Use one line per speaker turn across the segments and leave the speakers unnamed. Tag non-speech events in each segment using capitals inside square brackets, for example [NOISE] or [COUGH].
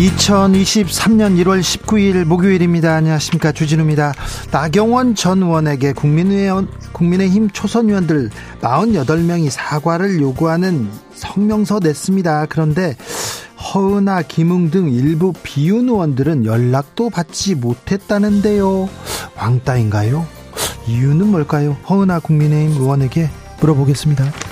2023년 1월 19일 목요일입니다. 안녕하십니까. 주진우입니다. 나경원 전 의원에게 국민의원, 국민의힘 초선 의원들 48명이 사과를 요구하는 성명서 냈습니다. 그런데 허은아, 김웅 등 일부 비윤 의원들은 연락도 받지 못했다는데요. 왕따인가요? 이유는 뭘까요? 허은아 국민의힘 의원에게 물어보겠습니다.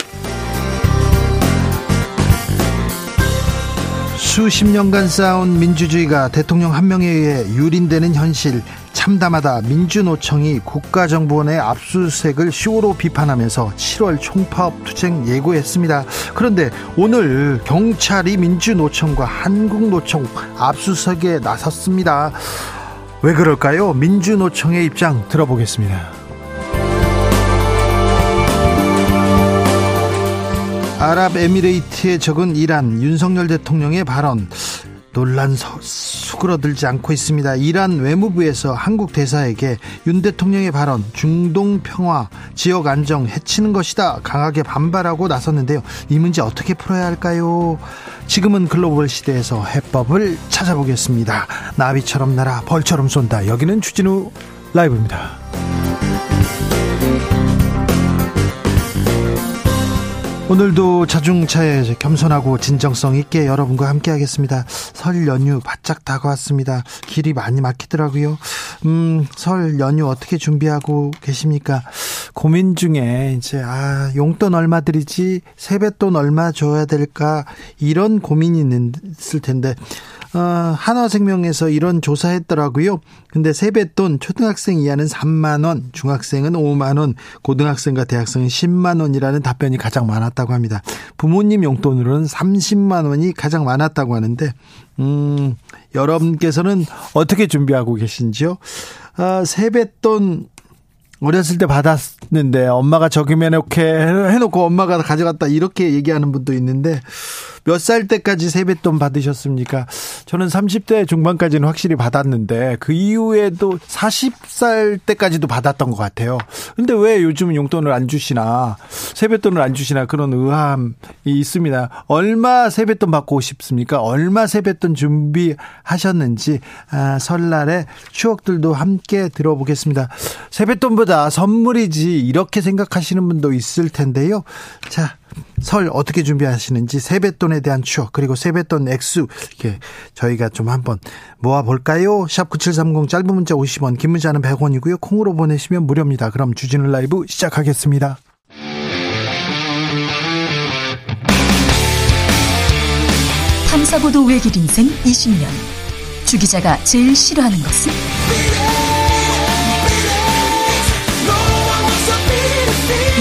수십 년간 쌓아온 민주주의가 대통령 한 명에 의해 유린되는 현실 참담하다 민주노총이 국가정보원의 압수수색을 쇼로 비판하면서 7월 총파업 투쟁 예고했습니다. 그런데 오늘 경찰이 민주노총과 한국노총 압수수색에 나섰습니다. 왜 그럴까요? 민주노총의 입장 들어보겠습니다. 아랍에미레이트에 적은 이란 윤석열 대통령의 발언 논란 수그러들지 않고 있습니다. 이란 외무부에서 한국 대사에게 윤 대통령의 발언 중동 평화, 지역 안정 해치는 것이다 강하게 반발하고 나섰는데요. 이 문제 어떻게 풀어야 할까요? 지금은 글로벌 시대에서 해법을 찾아보겠습니다. 나비처럼 날아 벌처럼 쏜다. 여기는 주진우 라이브입니다. 오늘도 자중차에 겸손하고 진정성 있게 여러분과 함께 하겠습니다. 설 연휴 바짝 다가왔습니다. 길이 많이 막히더라고요. 음, 설 연휴 어떻게 준비하고 계십니까? 고민 중에 이제 아, 용돈 얼마 드리지? 세뱃돈 얼마 줘야 될까? 이런 고민이 있을 텐데 어, 한화생명에서 이런 조사했더라고요. 근데 세뱃돈 초등학생 이하는 3만 원, 중학생은 5만 원, 고등학생과 대학생은 10만 원이라는 답변이 가장 많았다고 합니다. 부모님 용돈으로는 30만 원이 가장 많았다고 하는데 음, 여러분께서는 어떻게 준비하고 계신지요? 아, 세뱃돈 어렸을 때 받았는데 엄마가 적임해놓게 해 놓고 엄마가 가져갔다 이렇게 얘기하는 분도 있는데 몇 살 때까지 세뱃돈 받으셨습니까? 저는 30대 중반까지는 확실히 받았는데 그 이후에도 40살 때까지도 받았던 것 같아요. 근데 왜 요즘 용돈을 안 주시나 세뱃돈을 안 주시나 그런 의함이 있습니다. 얼마 세뱃돈 받고 싶습니까? 얼마 세뱃돈 준비하셨는지 아, 설날에 추억들도 함께 들어보겠습니다. 세뱃돈보다 선물이지 이렇게 생각하시는 분도 있을 텐데요. 자, 설 어떻게 준비하시는지 세뱃돈에 대한 추억 그리고 세뱃돈 액수 이렇게 저희가 좀 한번 모아 볼까요? 샵 9730 짧은 문자 50원 긴 문자는 100원이고요. 콩으로 보내시면 무료입니다. 그럼 주진우 라이브 시작하겠습니다.
탐사보도 외길 인생 20년 주 기자가 제일 싫어하는 것은?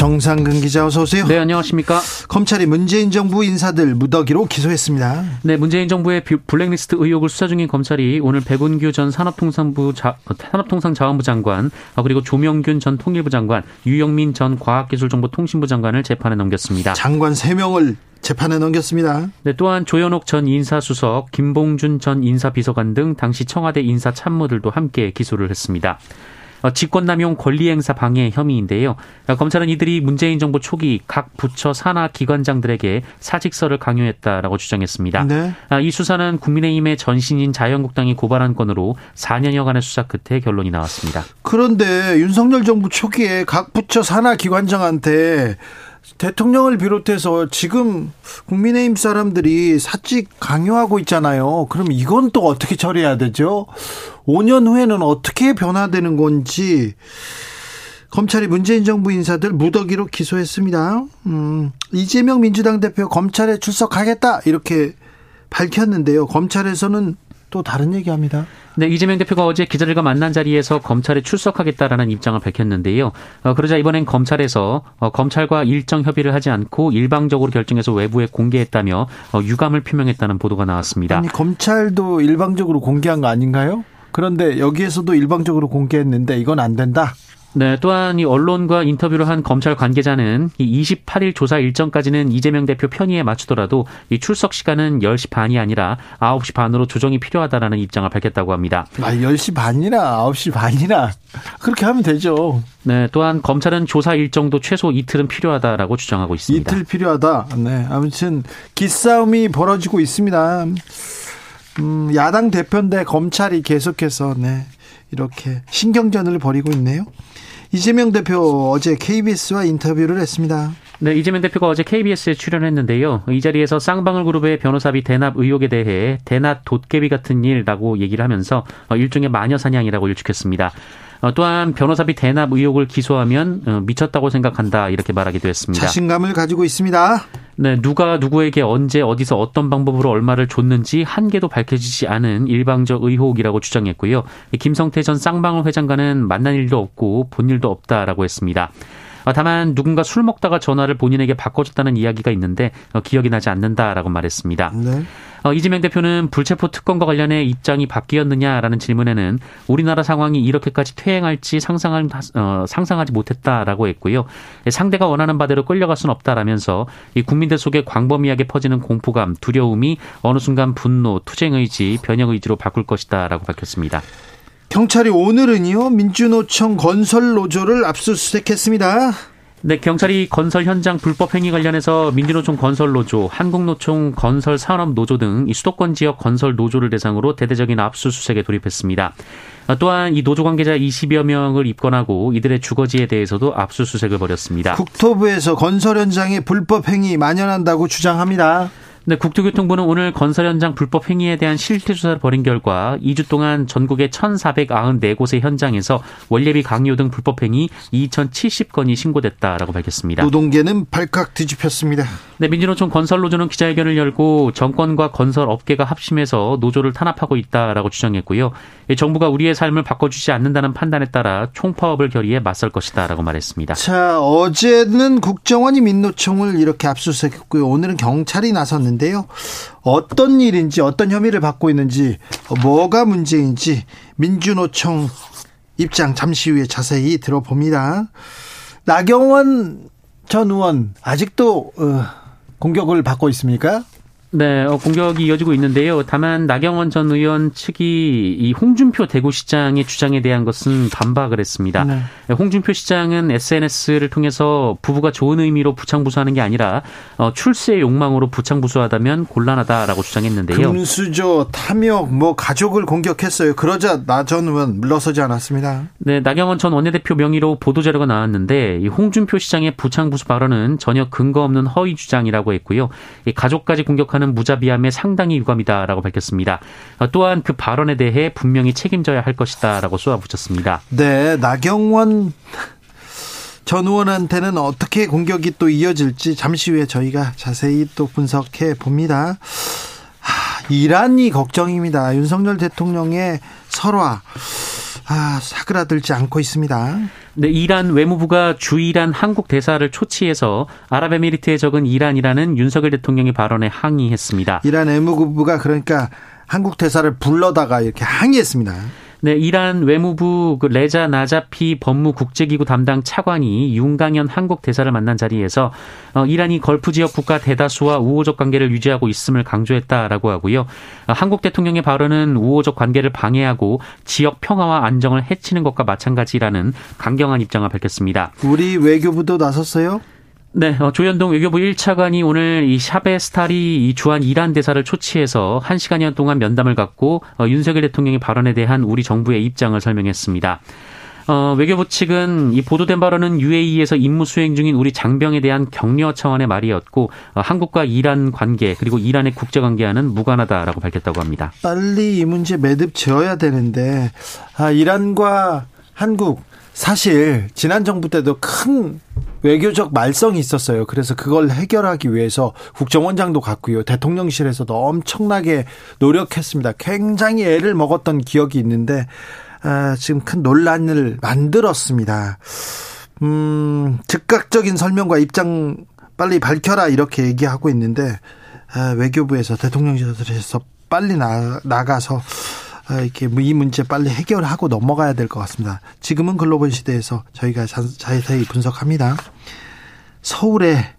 정상근 기자 어서 오세요.
네, 안녕하십니까?
검찰이 문재인 정부 인사들 무더기로 기소했습니다.
네, 문재인 정부의 블랙리스트 의혹을 수사 중인 검찰이 오늘 백운규 전 산업통상부 자, 산업통상자원부 장관 아, 그리고 조명균 전 통일부 장관, 유영민 전 과학기술정보통신부 장관을 재판에 넘겼습니다.
장관 3명을 재판에 넘겼습니다.
네, 또한 조현옥 전 인사수석, 김봉준 전 인사비서관 등 당시 청와대 인사 참모들도 함께 기소를 했습니다. 어, 직권남용 권리행사 방해 혐의인데요. 어, 검찰은 이들이 문재인 정부 초기 각 부처 산하 기관장들에게 사직서를 강요했다라고 주장했습니다. 네. 아, 이 수사는 국민의힘의 전신인 자유한국당이 고발한 건으로 4년여간의 수사 끝에 결론이 나왔습니다.
그런데 윤석열 정부 초기에 각 부처 산하 기관장한테 대통령을 비롯해서 지금 국민의힘 사람들이 사직 강요하고 있잖아요. 그럼 이건 또 어떻게 처리해야 되죠? 5년 후에는 어떻게 변화되는 건지 검찰이 문재인 정부 인사들 무더기로 기소했습니다. 음, 이재명 민주당 대표 검찰에 출석하겠다 이렇게 밝혔는데요. 검찰에서는 또 다른 얘기합니다.
네, 이재명 대표가 어제 기자들과 만난 자리에서 검찰에 출석하겠다라는 입장을 밝혔는데요. 어, 그러자 이번엔 검찰에서 어, 검찰과 일정 협의를 하지 않고 일방적으로 결정해서 외부에 공개했다며 어, 유감을 표명했다는 보도가 나왔습니다.
아니 검찰도 일방적으로 공개한 거 아닌가요? 그런데 여기에서도 일방적으로 공개했는데 이건 안 된다.
네, 또한 이 언론과 인터뷰를 한 검찰 관계자는 이 28일 조사 일정까지는 이재명 대표 편의에 맞추더라도 이 출석 시간은 10시 반이 아니라 9시 반으로 조정이 필요하다라는 입장을 밝혔다고 합니다.
아, 10시 반이나 9시 반이나 그렇게 하면 되죠.
네, 또한 검찰은 조사 일정도 최소 이틀은 필요하다라고 주장하고 있습니다.
이틀 필요하다. 네, 아무튼 기싸움이 벌어지고 있습니다. 음, 야당 대표인데 검찰이 계속해서 네. 이렇게 신경전을 벌이고 있네요. 이재명 대표 어제 KBS와 인터뷰를 했습니다.
네, 이재명 대표가 어제 KBS에 출연했는데요. 이 자리에서 쌍방울 그룹의 변호사비 대납 의혹에 대해 대납 돗개비 같은 일이라고 얘기를 하면서 어, 일종의 마녀 사냥이라고 일축했습니다. 어, 또한 변호사비 대납 의혹을 기소하면 어, 미쳤다고 생각한다 이렇게 말하기도 했습니다.
자신감을 가지고 있습니다.
네, 누가 누구에게 언제 어디서 어떤 방법으로 얼마를 줬는지 한 개도 밝혀지지 않은 일방적 의혹이라고 주장했고요. 김성태 전 쌍방울 회장과는 만난 일도 없고 본 일도 없다라고 했습니다. 어, 다만 누군가 술 먹다가 전화를 본인에게 바꿔줬다는 이야기가 있는데 어, 기억이 나지 않는다라고 말했습니다. 네. 어, 이재명 대표는 불체포 특권과 관련해 입장이 바뀌었느냐라는 질문에는 우리나라 상황이 이렇게까지 퇴행할지 상상할, 어, 상상하지 못했다라고 했고요. 상대가 원하는 바대로 끌려갈 수는 없다라면서 이 국민들 속에 광범위하게 퍼지는 공포감, 두려움이 어느 순간 분노, 투쟁 의지, 변형 의지로 바꿀 것이다라고 밝혔습니다.
경찰이 오늘은요 민주노총 건설 노조를 압수수색했습니다.
네, 경찰이 건설 현장 불법 행위 관련해서 민주노총 건설 노조, 한국노총 건설 산업 노조 등 이 수도권 지역 건설 노조를 대상으로 대대적인 압수수색에 돌입했습니다. 또한 이 노조 관계자 20여 명을 입건하고 이들의 주거지에 대해서도 압수수색을 벌였습니다.
국토부에서 건설 현장에 불법 행위 만연한다고 주장합니다.
네, 국토교통부는 오늘 건설 현장 불법 행위에 대한 실태 조사를 벌인 결과 2주 동안 전국의 1,494곳의 현장에서 원래비 강요 등 불법 행위 2,070건이 신고됐다라고 밝혔습니다.
노동계는 발칵 뒤집혔습니다.
네, 민주노총 건설노조는 기자회견을 열고 정권과 건설 업계가 합심해서 노조를 탄압하고 있다라고 주장했고요. 정부가 우리의 삶을 바꿔주지 않는다는 판단에 따라 총파업을 결의해 맞설 것이다라고 말했습니다.
자, 어제는 국정원이 민노총을 이렇게 압수수색했고요. 오늘은 경찰이 나섰는데요. 어떤 일인지 어떤 혐의를 받고 있는지 뭐가 문제인지 민주노총 입장 잠시 후에 자세히 들어봅니다. 나경원 전 의원 아직도 어, 공격을 받고 있습니까?
네, 어, 공격이 이어지고 있는데요. 다만 나경원 전 의원 측이 이 홍준표 대구시장의 주장에 대한 것은 반박을 했습니다. 네. 홍준표 시장은 SNS를 통해서 부부가 좋은 의미로 부창부수하는 게 아니라 어, 출세의 욕망으로 부창부수하다면 곤란하다라고 주장했는데요.
금수저, 탐욕, 뭐 가족을 공격했어요. 그러자 나 전 의원 물러서지 않았습니다.
네, 나경원 전 원내대표 명의로 보도자료가 나왔는데 이 홍준표 시장의 부창부수 발언은 전혀 근거 없는 허위 주장이라고 했고요. 이 가족까지 공격하는 하는 무자비함에 상당히 유감이다라고 밝혔습니다. 어, 또한 그 발언에 대해 분명히 책임져야 할 것이다라고 쏘아붙였습니다.
네, 나경원 전 의원한테는 어떻게 공격이 또 이어질지 잠시 후에 저희가 자세히 또 분석해 봅니다. 하, 이란이 걱정입니다. 윤석열 대통령의 설화. 아, 사그라들지 않고 있습니다.
네, 이란 외무부가 주이란 한국 대사를 초치해서 아랍에미리트에 적은 이란이라는 윤석열 대통령의 발언에 항의했습니다.
이란 외무부가 그러니까 한국 대사를 불러다가 이렇게 항의했습니다.
네, 이란 외무부 그 레자 나자피 법무 국제기구 담당 차관이 윤강현 한국 대사를 만난 자리에서 어, 이란이 걸프 지역 국가 대다수와 우호적 관계를 유지하고 있음을 강조했다라고 하고요. 어, 한국 대통령의 발언은 우호적 관계를 방해하고 지역 평화와 안정을 해치는 것과 마찬가지라는 강경한 입장을 밝혔습니다.
우리 외교부도 나섰어요?
네, 어, 조현동 외교부 1차관이 오늘 이 샤베스타리 이 주한 이란 대사를 초치해서 1시간여 동안 면담을 갖고 어, 윤석열 대통령의 발언에 대한 우리 정부의 입장을 설명했습니다. 어, 외교부 측은 이 보도된 발언은 UAE에서 임무 수행 중인 우리 장병에 대한 격려 차원의 말이었고 어, 한국과 이란 관계 그리고 이란의 국제 관계와는 무관하다라고 밝혔다고 합니다.
빨리 이 문제 매듭 지어야 되는데 아, 이란과 한국 사실 지난 정부 때도 큰 외교적 말썽이 있었어요. 그래서 그걸 해결하기 위해서 국정원장도 갔고요. 대통령실에서도 엄청나게 노력했습니다. 굉장히 애를 먹었던 기억이 있는데 아, 지금 큰 논란을 만들었습니다. 음, 즉각적인 설명과 입장 빨리 밝혀라 이렇게 얘기하고 있는데 아, 외교부에서 대통령실에서 빨리 나, 나가서 아, 이렇게 이 문제 빨리 해결하고 넘어가야 될 것 같습니다. 지금은 글로벌 시대에서 저희가 자세히 분석합니다. 서울에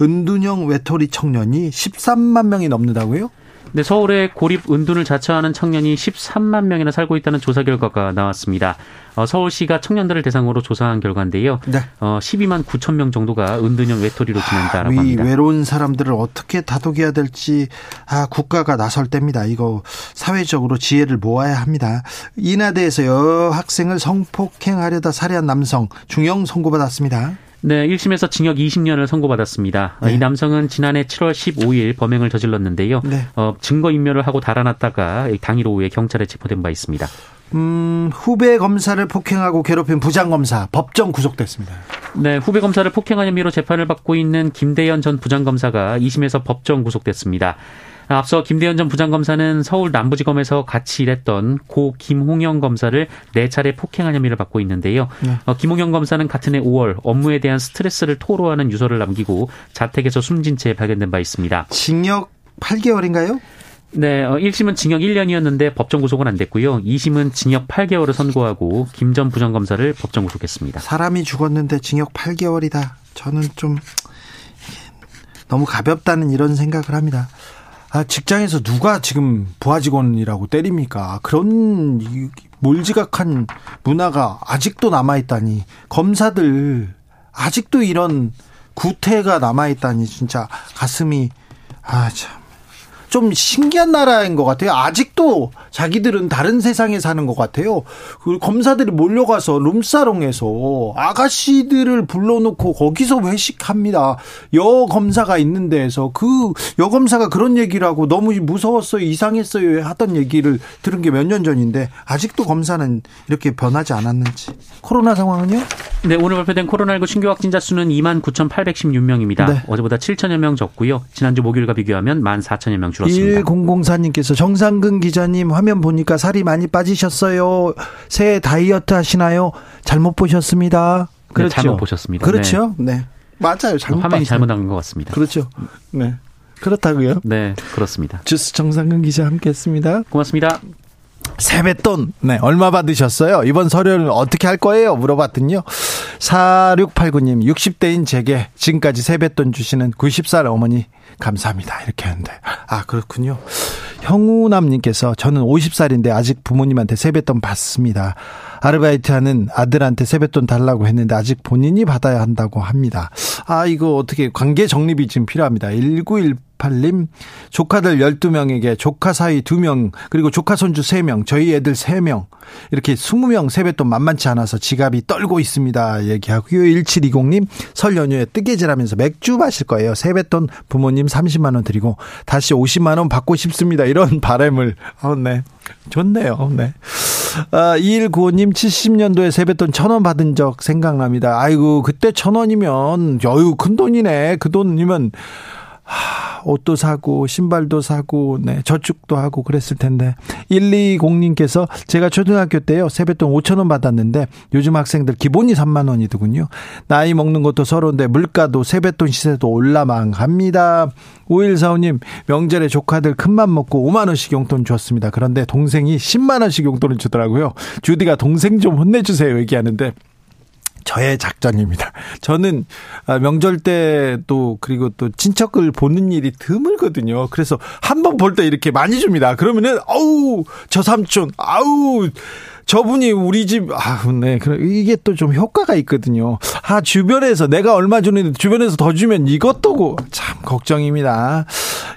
은둔형 외톨이 청년이 13만 명이 넘는다고요?
네, 서울에 고립 은둔을 자처하는 청년이 13만 명이나 살고 있다는 조사 결과가 나왔습니다. 어, 서울시가 청년들을 대상으로 조사한 결과인데요. 네. 어, 12만 9천 명 정도가 은둔형 외톨이로 지낸다라고 합니다.
외로운 사람들을 어떻게 다독여야 될지 아, 국가가 나설 때입니다. 이거 사회적으로 지혜를 모아야 합니다. 인하대에서 여학생을 성폭행하려다 살해한 남성 중형 선고받았습니다.
네, 1심에서 징역 20년을 선고받았습니다. 네. 이 남성은 지난해 7월 15일 범행을 저질렀는데요. 네. 어, 증거인멸을 하고 달아났다가 당일 오후에 경찰에 체포된 바 있습니다.
음, 후배 검사를 폭행하고 괴롭힌 부장검사 법정 구속됐습니다.
네, 후배 검사를 폭행한 혐의로 재판을 받고 있는 김대현 전 부장검사가 2심에서 법정 구속됐습니다. 앞서 김대현 전 부장검사는 서울 남부지검에서 같이 일했던 고 김홍영 검사를 네 차례 폭행한 혐의를 받고 있는데요. 네. 어, 김홍영 검사는 같은 해 5월 업무에 대한 스트레스를 토로하는 유서를 남기고 자택에서 숨진 채 발견된 바 있습니다.
징역 8개월인가요?
네, 1심은 어, 징역 1년이었는데 법정 구속은 안 됐고요. 2심은 징역 8개월을 선고하고 김 전 부장검사를 법정 구속했습니다.
사람이 죽었는데 징역 8개월이다. 저는 좀 너무 가볍다는 이런 생각을 합니다. 아, 직장에서 누가 지금 부하 직원이라고 때립니까? 그런 몰지각한 문화가 아직도 남아있다니. 검사들, 아직도 이런 구태가 남아있다니, 진짜 가슴이, 아, 참. 좀 신기한 나라인 것 같아요. 아직도 자기들은 다른 세상에 사는 것 같아요. 그 검사들이 몰려가서 룸사롱에서 아가씨들을 불러놓고 거기서 회식합니다. 여 검사가 있는 데에서 그 여 검사가 그런 얘기를 하고 너무 무서웠어요, 이상했어요 하던 얘기를 들은 게 몇 년 전인데 아직도 검사는 이렇게 변하지 않았는지. 코로나 상황은요?
네, 오늘 발표된 코로나19 신규 확진자 수는 2만 9,816명입니다. 네. 어제보다 7천여 명 적고요. 지난주 목요일과 비교하면 1만 4천여 명 줄 었습니다.
1004님께서 정상근 기자님 화면 보니까 살이 많이 빠지셨어요. 새해 다이어트 하시나요? 잘못 보셨습니다.
네, 그렇죠. 네, 잘못 보셨습니다.
그렇죠. 네. 네. 맞아요.
잘못 화면이 잘못 나온 것 같습니다.
그렇죠. 네. 그렇다고요?
네, 그렇습니다.
주스 정상근 기자 함께했습니다.
고맙습니다.
세뱃돈, 네, 얼마 받으셨어요? 이번 설에는 어떻게 할 거예요? 물어봤더니요. 4689님, 60대인 제게 지금까지 세뱃돈 주시는 90살 어머니, 감사합니다. 이렇게 하는데. 아, 그렇군요. 형우남님께서 저는 50살인데 아직 부모님한테 세뱃돈 받습니다. 아르바이트 하는 아들한테 세뱃돈 달라고 했는데 아직 본인이 받아야 한다고 합니다. 아, 이거 어떻게 관계 정립이 지금 필요합니다. 1918 9868님, 조카들 12명에게 조카 사이 2명, 그리고 조카 손주 3명, 저희 애들 3명, 이렇게 20명 세뱃돈 만만치 않아서 지갑이 떨고 있습니다. 얘기하고요. 1720님, 설 연휴에 뜨개질 하면서 맥주 마실 거예요. 세뱃돈 부모님 30만원 드리고 다시 50만원 받고 싶습니다. 이런 바램을, 어, 네. 좋네요. 네. 아, 2195님 70년도에 세뱃돈 1000원 받은 적 생각납니다. 아이고, 그때 1000원이면, 여유 큰 돈이네. 그 돈이면, 하, 옷도 사고 신발도 사고 네, 저축도 하고 그랬을 텐데 120님께서 제가 초등학교 때요 세뱃돈 5천 원 받았는데 요즘 학생들 기본이 3만 원이더군요. 나이 먹는 것도 서러운데 물가도 세뱃돈 시세도 올라망합니다. 5145님 명절에 조카들 큰맘 먹고 5만 원씩 용돈 줬습니다. 그런데 동생이 10만 원씩 용돈을 주더라고요. 주디가 동생 좀 혼내주세요 얘기하는데 저의 작전입니다. 저는 아, 명절 때도 그리고 또 친척을 보는 일이 드물거든요. 그래서 한 번 볼 때 이렇게 많이 줍니다. 그러면은 어우 저 삼촌 아우 저분이 우리 집, 아, 네. 이게 또 좀 효과가 있거든요. 아, 주변에서 내가 얼마 주는데 주변에서 더 주면 이것도 참 걱정입니다.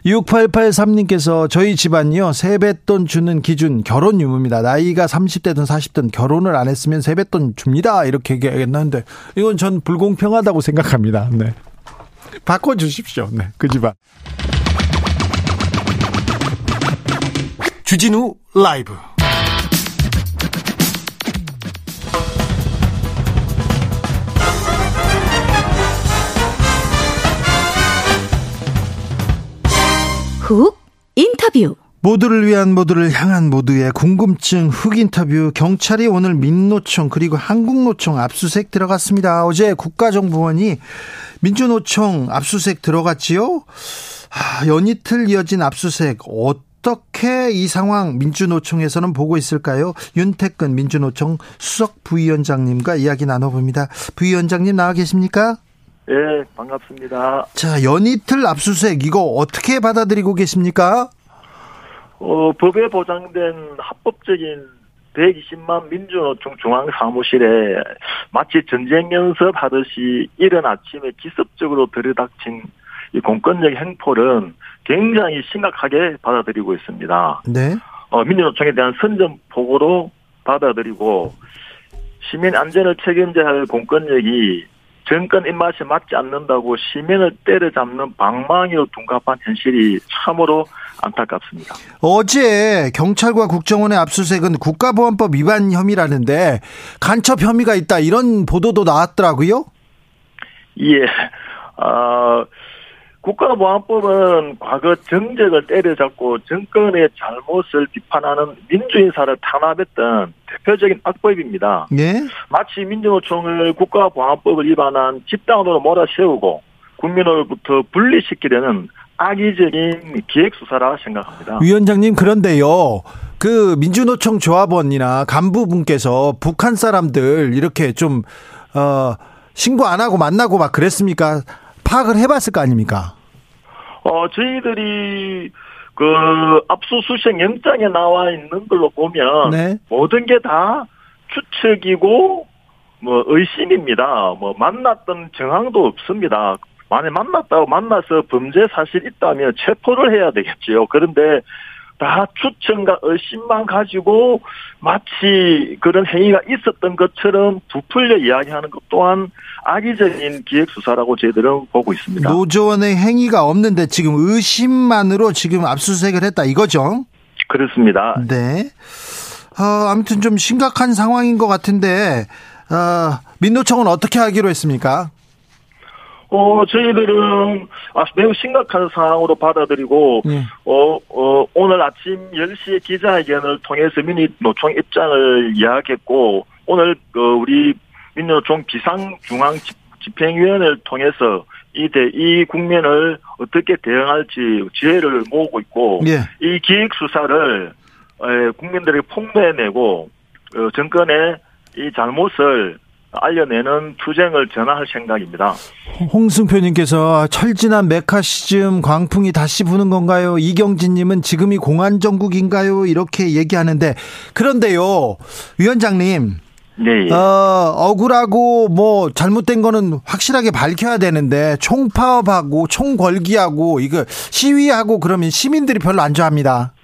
6883님께서 저희 집안이요 세뱃돈 주는 기준 결혼 유무입니다. 나이가 30대든 40든 결혼을 안 했으면 세뱃돈 줍니다. 이렇게 얘기했는데 이건 전 불공평하다고 생각합니다. 네. 바꿔 주십시오. 네. 그 집안. 주진우 라이브
훅 인터뷰
모두를 위한 모두를 향한 모두의 궁금증 흑 인터뷰 경찰이 오늘 민노총 그리고 한국노총 압수수색 들어갔습니다. 어제 국가정보원이 민주노총 압수수색 들어갔지요. 아, 연이틀 이어진 압수수색 어떻게 이 상황 민주노총에서는 보고 있을까요? 윤태근 민주노총 수석 부위원장님과 이야기 나눠봅니다. 부위원장님 나와 계십니까?
예, 반갑습니다.
자, 연이틀 압수수색 이거 어떻게 받아들이고 계십니까?
어, 법에 보장된 합법적인 120만 민주노총 중앙사무실에 마치 전쟁 연습하듯이 이른 아침에 기습적으로 들이닥친 이 공권력 행포는 굉장히 심각하게 받아들이고 있습니다.
네.
어, 민주노총에 대한 선전포고로 받아들이고 시민 안전을 책임져야 할 공권력이 정권 입맛에 맞지 않는다고 시민을 때려잡는 방망이로 둔갑한 현실이 참으로 안타깝습니다.
어제 경찰과 국정원의 압수수색은 국가보안법 위반 혐의라는데 간첩 혐의가 있다 이런 보도도 나왔더라고요.
예. 어, 국가보안법은 과거 정적을 때려잡고 정권의 잘못을 비판하는 민주인사를 탄압했던 대표적인 악법입니다.
예.
마치 민주노총을 국가보안법을 위반한 집단으로 몰아세우고 국민으로부터 분리시키려는 악의적인 기획수사라 생각합니다.
위원장님 그런데요. 그 민주노총 조합원이나 간부분께서 북한 사람들 이렇게 좀 어, 신고 안 하고 만나고 막 그랬습니까? 파악을 해봤을 거 아닙니까?
어, 저희들이 그 압수수색 영장에 나와 있는 걸로 보면
네.
모든 게 다 추측이고 뭐 의심입니다. 뭐 만났던 정황도 없습니다. 만에 만났다고 만나서 범죄 사실 있다면 체포를 해야 되겠지요. 그런데 다 추측과 의심만 가지고 마치 그런 행위가 있었던 것처럼 부풀려 이야기하는 것 또한 악의적인 기획수사라고 저희들은 보고 있습니다.
노조원의 행위가 없는데 지금 의심만으로 지금 압수수색을 했다 이거죠?
그렇습니다.
네. 어, 아무튼 좀 심각한 상황인 것 같은데 어, 민노총은 어떻게 하기로 했습니까?
어, 저희들은 아, 매우 심각한 상황으로 받아들이고,
예.
어, 어, 오늘 아침 10시에 기자회견을 통해서 민노총 입장을 이야기했고, 오늘, 그, 우리 민노총 비상중앙 집행위원회를 통해서 이 대, 이 국면을 어떻게 대응할지 지혜를 모으고 있고,
예.
이 기획수사를, 에, 국민들에게 폭로해내고, 어, 정권의 이 잘못을 알려내는 투쟁을 전환할 생각입니다.
홍승표님께서 철진한 메카시즘 광풍이 다시 부는 건가요? 이경진님은 지금이 공안 정국인가요? 이렇게 얘기하는데 그런데요, 위원장님.
네. 예.
어, 억울하고 뭐 잘못된 거는 확실하게 밝혀야 되는데 총파업하고 총궐기하고 이거 시위하고 그러면 시민들이 별로 안 좋아합니다.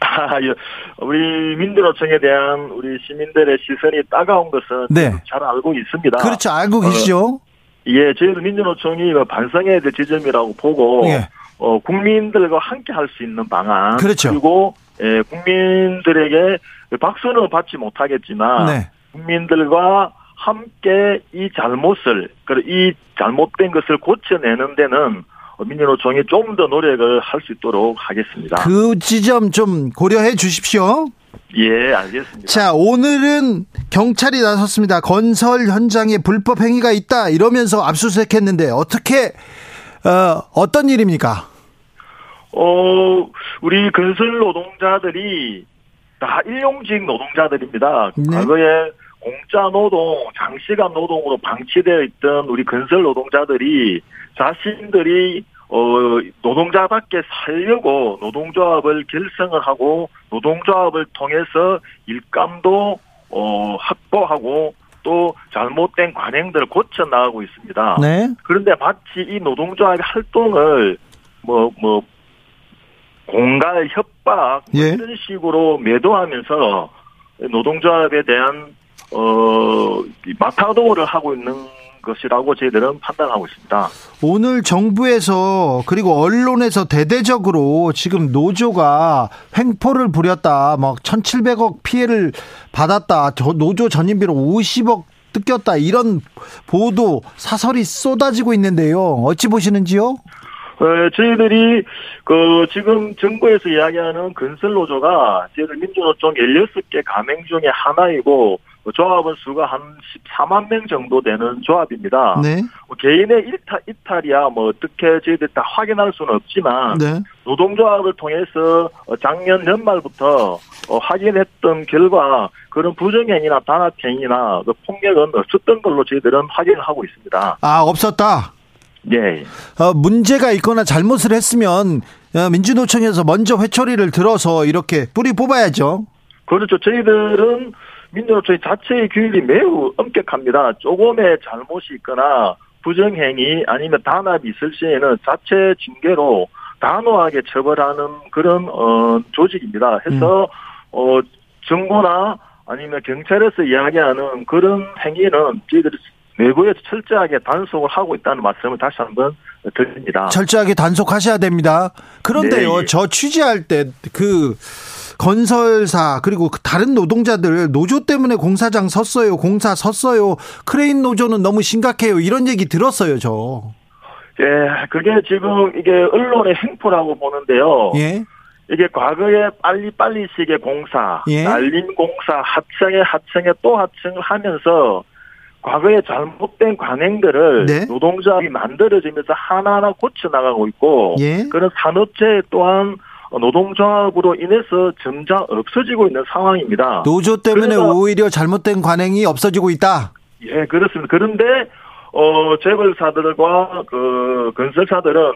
아, 예. 우리 민주노총에 대한 우리 시민들의 시선이 따가운 것은
네.
잘 알고 있습니다.
그렇죠. 알고 계시죠?
예, 저희도 민주노총이 반성해야 될 지점이라고 보고
예.
어, 국민들과 함께 할 수 있는 방안
그렇죠.
그리고 예, 국민들에게 박수는 받지 못하겠지만
네.
국민들과 함께 이 잘못을 그리고 이 잘못된 것을 고쳐내는 데는 민주노총이 좀더 노력을 할 수 있도록 하겠습니다.
그 지점 좀 고려해 주십시오.
예, 알겠습니다.
자, 오늘은 경찰이 나섰습니다. 건설 현장에 불법 행위가 있다 이러면서 압수수색했는데 어떻게 어, 어떤 일입니까?
어, 우리 건설 노동자들이 다 일용직 노동자들입니다.
네.
과거에 공짜 노동, 장시간 노동으로 방치되어 있던 우리 건설 노동자들이 자신들이 어, 노동자답게 살려고 노동조합을 결성을 하고 노동조합을 통해서 일감도 어, 확보하고 또 잘못된 관행들을 고쳐 나가고 있습니다.
네.
그런데 마치 이 노동조합의 활동을 뭐, 뭐, 공갈 협박 뭐
예.
이런 식으로 매도하면서 노동조합에 대한 어 마타도를 하고 있는 것이라고 저희들은 판단하고 있습니다.
오늘 정부에서 그리고 언론에서 대대적으로 지금 노조가 횡포를 부렸다. 막 1,700억 피해를 받았다. 저 노조 전임비로 50억 뜯겼다. 이런 보도 사설이 쏟아지고 있는데요. 어찌 보시는지요?
어, 저희들이 그 지금 정부에서 이야기하는 건설 노조가 저희들 민주노총 16개 가맹 중에 하나이고 그 조합원 수가 한 14만 명 정도 되는 조합입니다.
네.
뭐 개인의 일탈, 이탈이야 뭐 어떻게 저희들 다 확인할 수는 없지만
네.
노동조합을 통해서 어, 작년 연말부터 어, 확인했던 결과 그런 부정행위나 단합행위나 그 폭력은 없었던 걸로 저희들은 확인을 하고 있습니다.
아, 없었다.
예.
어, 문제가 있거나 잘못을 했으면 어, 민주노총에서 먼저 회초리를 들어서 이렇게 뿌리 뽑아야죠.
그렇죠. 저희들은 민주노총 자체의 규율이 매우 엄격합니다. 조금의 잘못이 있거나 부정행위 아니면 단합이 있을 시에는 자체 징계로 단호하게 처벌하는 그런 어, 조직입니다. 해서 어, 정부나 아니면 경찰에서 이야기하는 그런 행위는 저희들이 내부에서 철저하게 단속을 하고 있다는 말씀을 다시 한번 드립니다.
철저하게 단속하셔야 됩니다. 그런데요,
네, 예.
저 취재할 때 그 건설사 그리고 그 다른 노동자들 노조 때문에 공사장 섰어요, 공사 섰어요. 크레인 노조는 너무 심각해요. 이런 얘기 들었어요, 저.
예, 그게 지금 이게 언론의 횡포라고 보는데요.
예,
이게 과거에 빨리빨리식의 공사,
예.
날림 공사, 하청에 하청에 또 하청을 하면서 과거에 잘못된 관행들을
네.
노동조합이 만들어지면서 하나하나 고쳐나가고 있고
예.
그런 산업재해 또한 노동조합으로 인해서 점점 없어지고 있는 상황입니다.
노조 때문에 오히려 잘못된 관행이 없어지고 있다.
예, 그렇습니다. 그런데 어 재벌사들과 그 건설사들은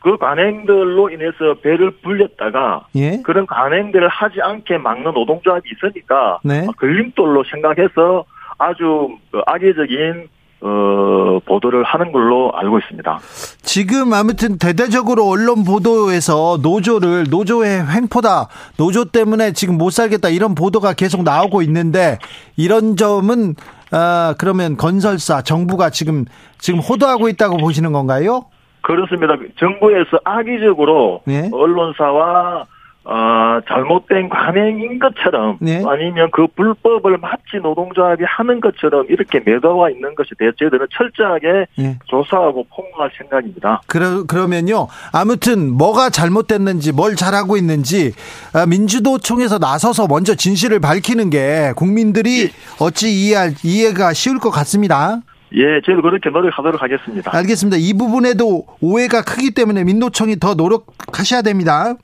그 관행들로 인해서 배를 불렸다가
예,
그런 관행들을 하지 않게 막는 노동조합이 있으니까
네.
걸림돌로 생각해서 아주 그 악의적인 어 보도를 하는 걸로 알고 있습니다.
지금 아무튼 대대적으로 언론 보도에서 노조를 노조의 횡포다, 노조 때문에 지금 못 살겠다 이런 보도가 계속 나오고 있는데 이런 점은 아 그러면 건설사 정부가 지금 지금 호도하고 있다고 보시는 건가요?
그렇습니다. 정부에서 악의적으로
네.
언론사와 어, 잘못된 관행인 것처럼
네.
아니면 그 불법을 마치 노동조합이 하는 것처럼 이렇게 매도가 있는 것에 대해 저희들은 철저하게
예.
조사하고 폭로할 생각입니다.
그러, 그러면요. 아무튼 뭐가 잘못됐는지 뭘 잘하고 있는지 아, 민주노총에서 나서서 먼저 진실을 밝히는 게 국민들이 어찌 이해할 이해가 쉬울 것 같습니다.
예, 저희도 그렇게 노력하도록 하겠습니다.
알겠습니다. 이 부분에도 오해가 크기 때문에 민노총이 더 노력하셔야 됩니다.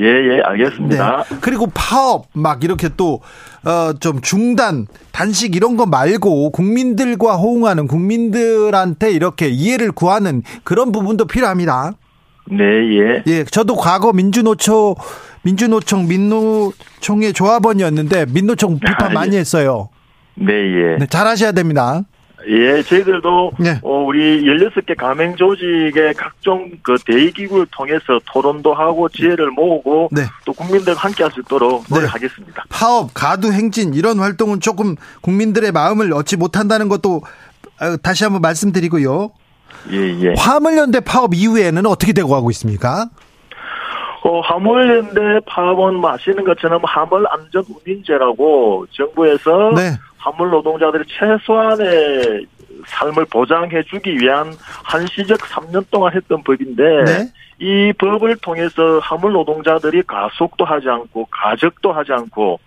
예, 예, 알겠습니다.
네. 그리고 파업 막 이렇게 또 어 좀 중단 단식 이런 거 말고 국민들과 호응하는 국민들한테 이렇게 이해를 구하는 그런 부분도 필요합니다.
네, 예.
예, 저도 과거 민주노총 민주노총 민노총의 조합원이었는데 민노총 [LAUGHS] 비판
아, 예.
많이 했어요.
네, 예.
네, 잘하셔야 됩니다.
예, 저희들도
네.
어, 우리 16개 가맹 조직의 각종 그 대의기구를 통해서 토론도 하고 지혜를 모으고
네.
또 국민들과 함께 할 수 있도록
네.
노력하겠습니다.
파업, 가두 행진 이런 활동은 조금 국민들의 마음을 얻지 못한다는 것도 어, 다시 한번 말씀드리고요.
예, 예.
화물연대 파업 이후에는 어떻게 되고 가고 있습니까?
어, 화물연대 파업은 뭐 아시는 것처럼 화물 안전 운임제라고 정부에서
네.
화물 노동자들이 최소한의 삶을 보장해 주기 위한 한시적 3년 동안 했던 법인데
네.
이 법을 통해서 화물 노동자들이 가속도 하지 않고 가적도 하지 않고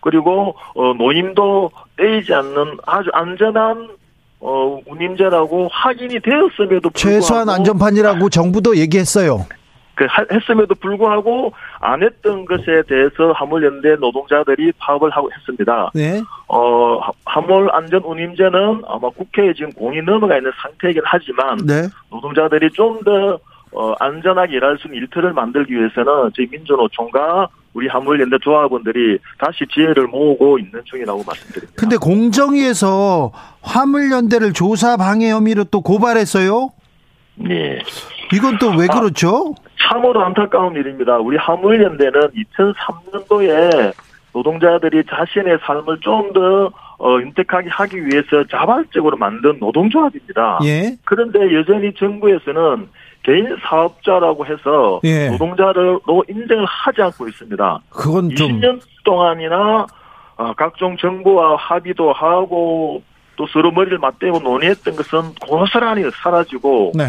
그리고 어 노임도 떼이지 않는 아주 안전한 어 운임제라고 확인이 되었음에도 불구하고
최소한 안전판이라고 정부도 얘기했어요.
그 하- 했음에도 불구하고 안 했던 것에 대해서 화물연대 노동자들이 파업을 하고 했습니다.
네.
어 하- 화물 안전 운임제는 아마 국회에 지금 공이 넘어가 있는 상태이긴 하지만
네.
노동자들이 좀더 어, 안전하게 일할 수 있는 일터를 만들기 위해서는 저희 민주노총과 우리 화물연대 조합원들이 다시 지혜를 모으고 있는 중이라고 말씀드립니다.
근데 공정위에서 화물연대를 조사 방해 혐의로 또 고발했어요?
예.
이건 또왜
아.
그렇죠?
참으로 안타까운 일입니다. 우리 화물연대는 2003년도에 노동자들이 자신의 삶을 좀더 어, 윤택하게 하기 위해서 자발적으로 만든 노동조합입니다.
예.
그런데 여전히 정부에서는 개인 사업자라고 해서
예.
노동자로 인정을 하지 않고 있습니다.
그건 좀
20년 동안이나 어, 각종 정부와 합의도 하고 또 서로 머리를 맞대고 논의했던 것은 고스란히 사라지고
네.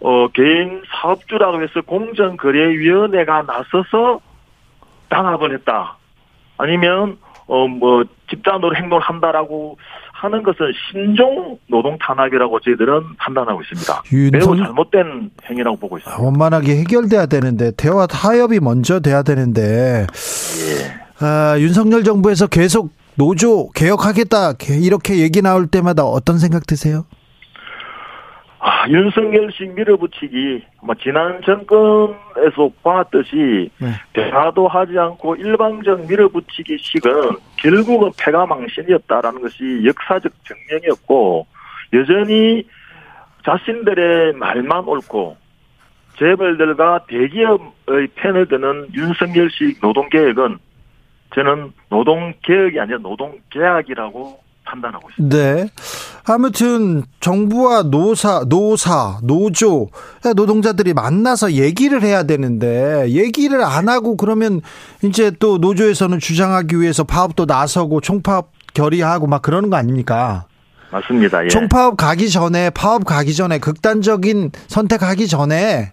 어, 개인 사업주라고 해서 공정거래위원회가 나서서 단합을 했다. 아니면 어 뭐 집단으로 행동을 한다라고 하는 것은 신종 노동 탄압이라고 저희들은 판단하고 있습니다. 매우
윤석
잘못된 행위라고 보고 있습니다.
원만하게 해결돼야 되는데 대화 타협이 먼저 돼야 되는데
예.
아, 윤석열 정부에서 계속 노조 개혁하겠다 이렇게 얘기 나올 때마다 어떤 생각 드세요?
아, 윤석열식 밀어붙이기, 뭐, 지난 정권에서 봤듯이,
네.
대화도 하지 않고 일방적 밀어붙이기 식은 결국은 패가망신이었다라는 것이 역사적 증명이었고, 여전히 자신들의 말만 옳고, 재벌들과 대기업의 편을 드는 윤석열식 노동개혁은 저는 노동개혁이 아니라 노동계약이라고 판단하고 있습니다.
네. 아무튼 정부와 노사, 노사, 노조, 노동자들이 만나서 얘기를 해야 되는데 얘기를 안 하고 그러면 이제 또 노조에서는 주장하기 위해서 파업도 나서고 총파업 결의하고 막 그러는 거 아닙니까?
맞습니다. 예.
총파업 가기 전에 파업 가기 전에 극단적인 선택하기 전에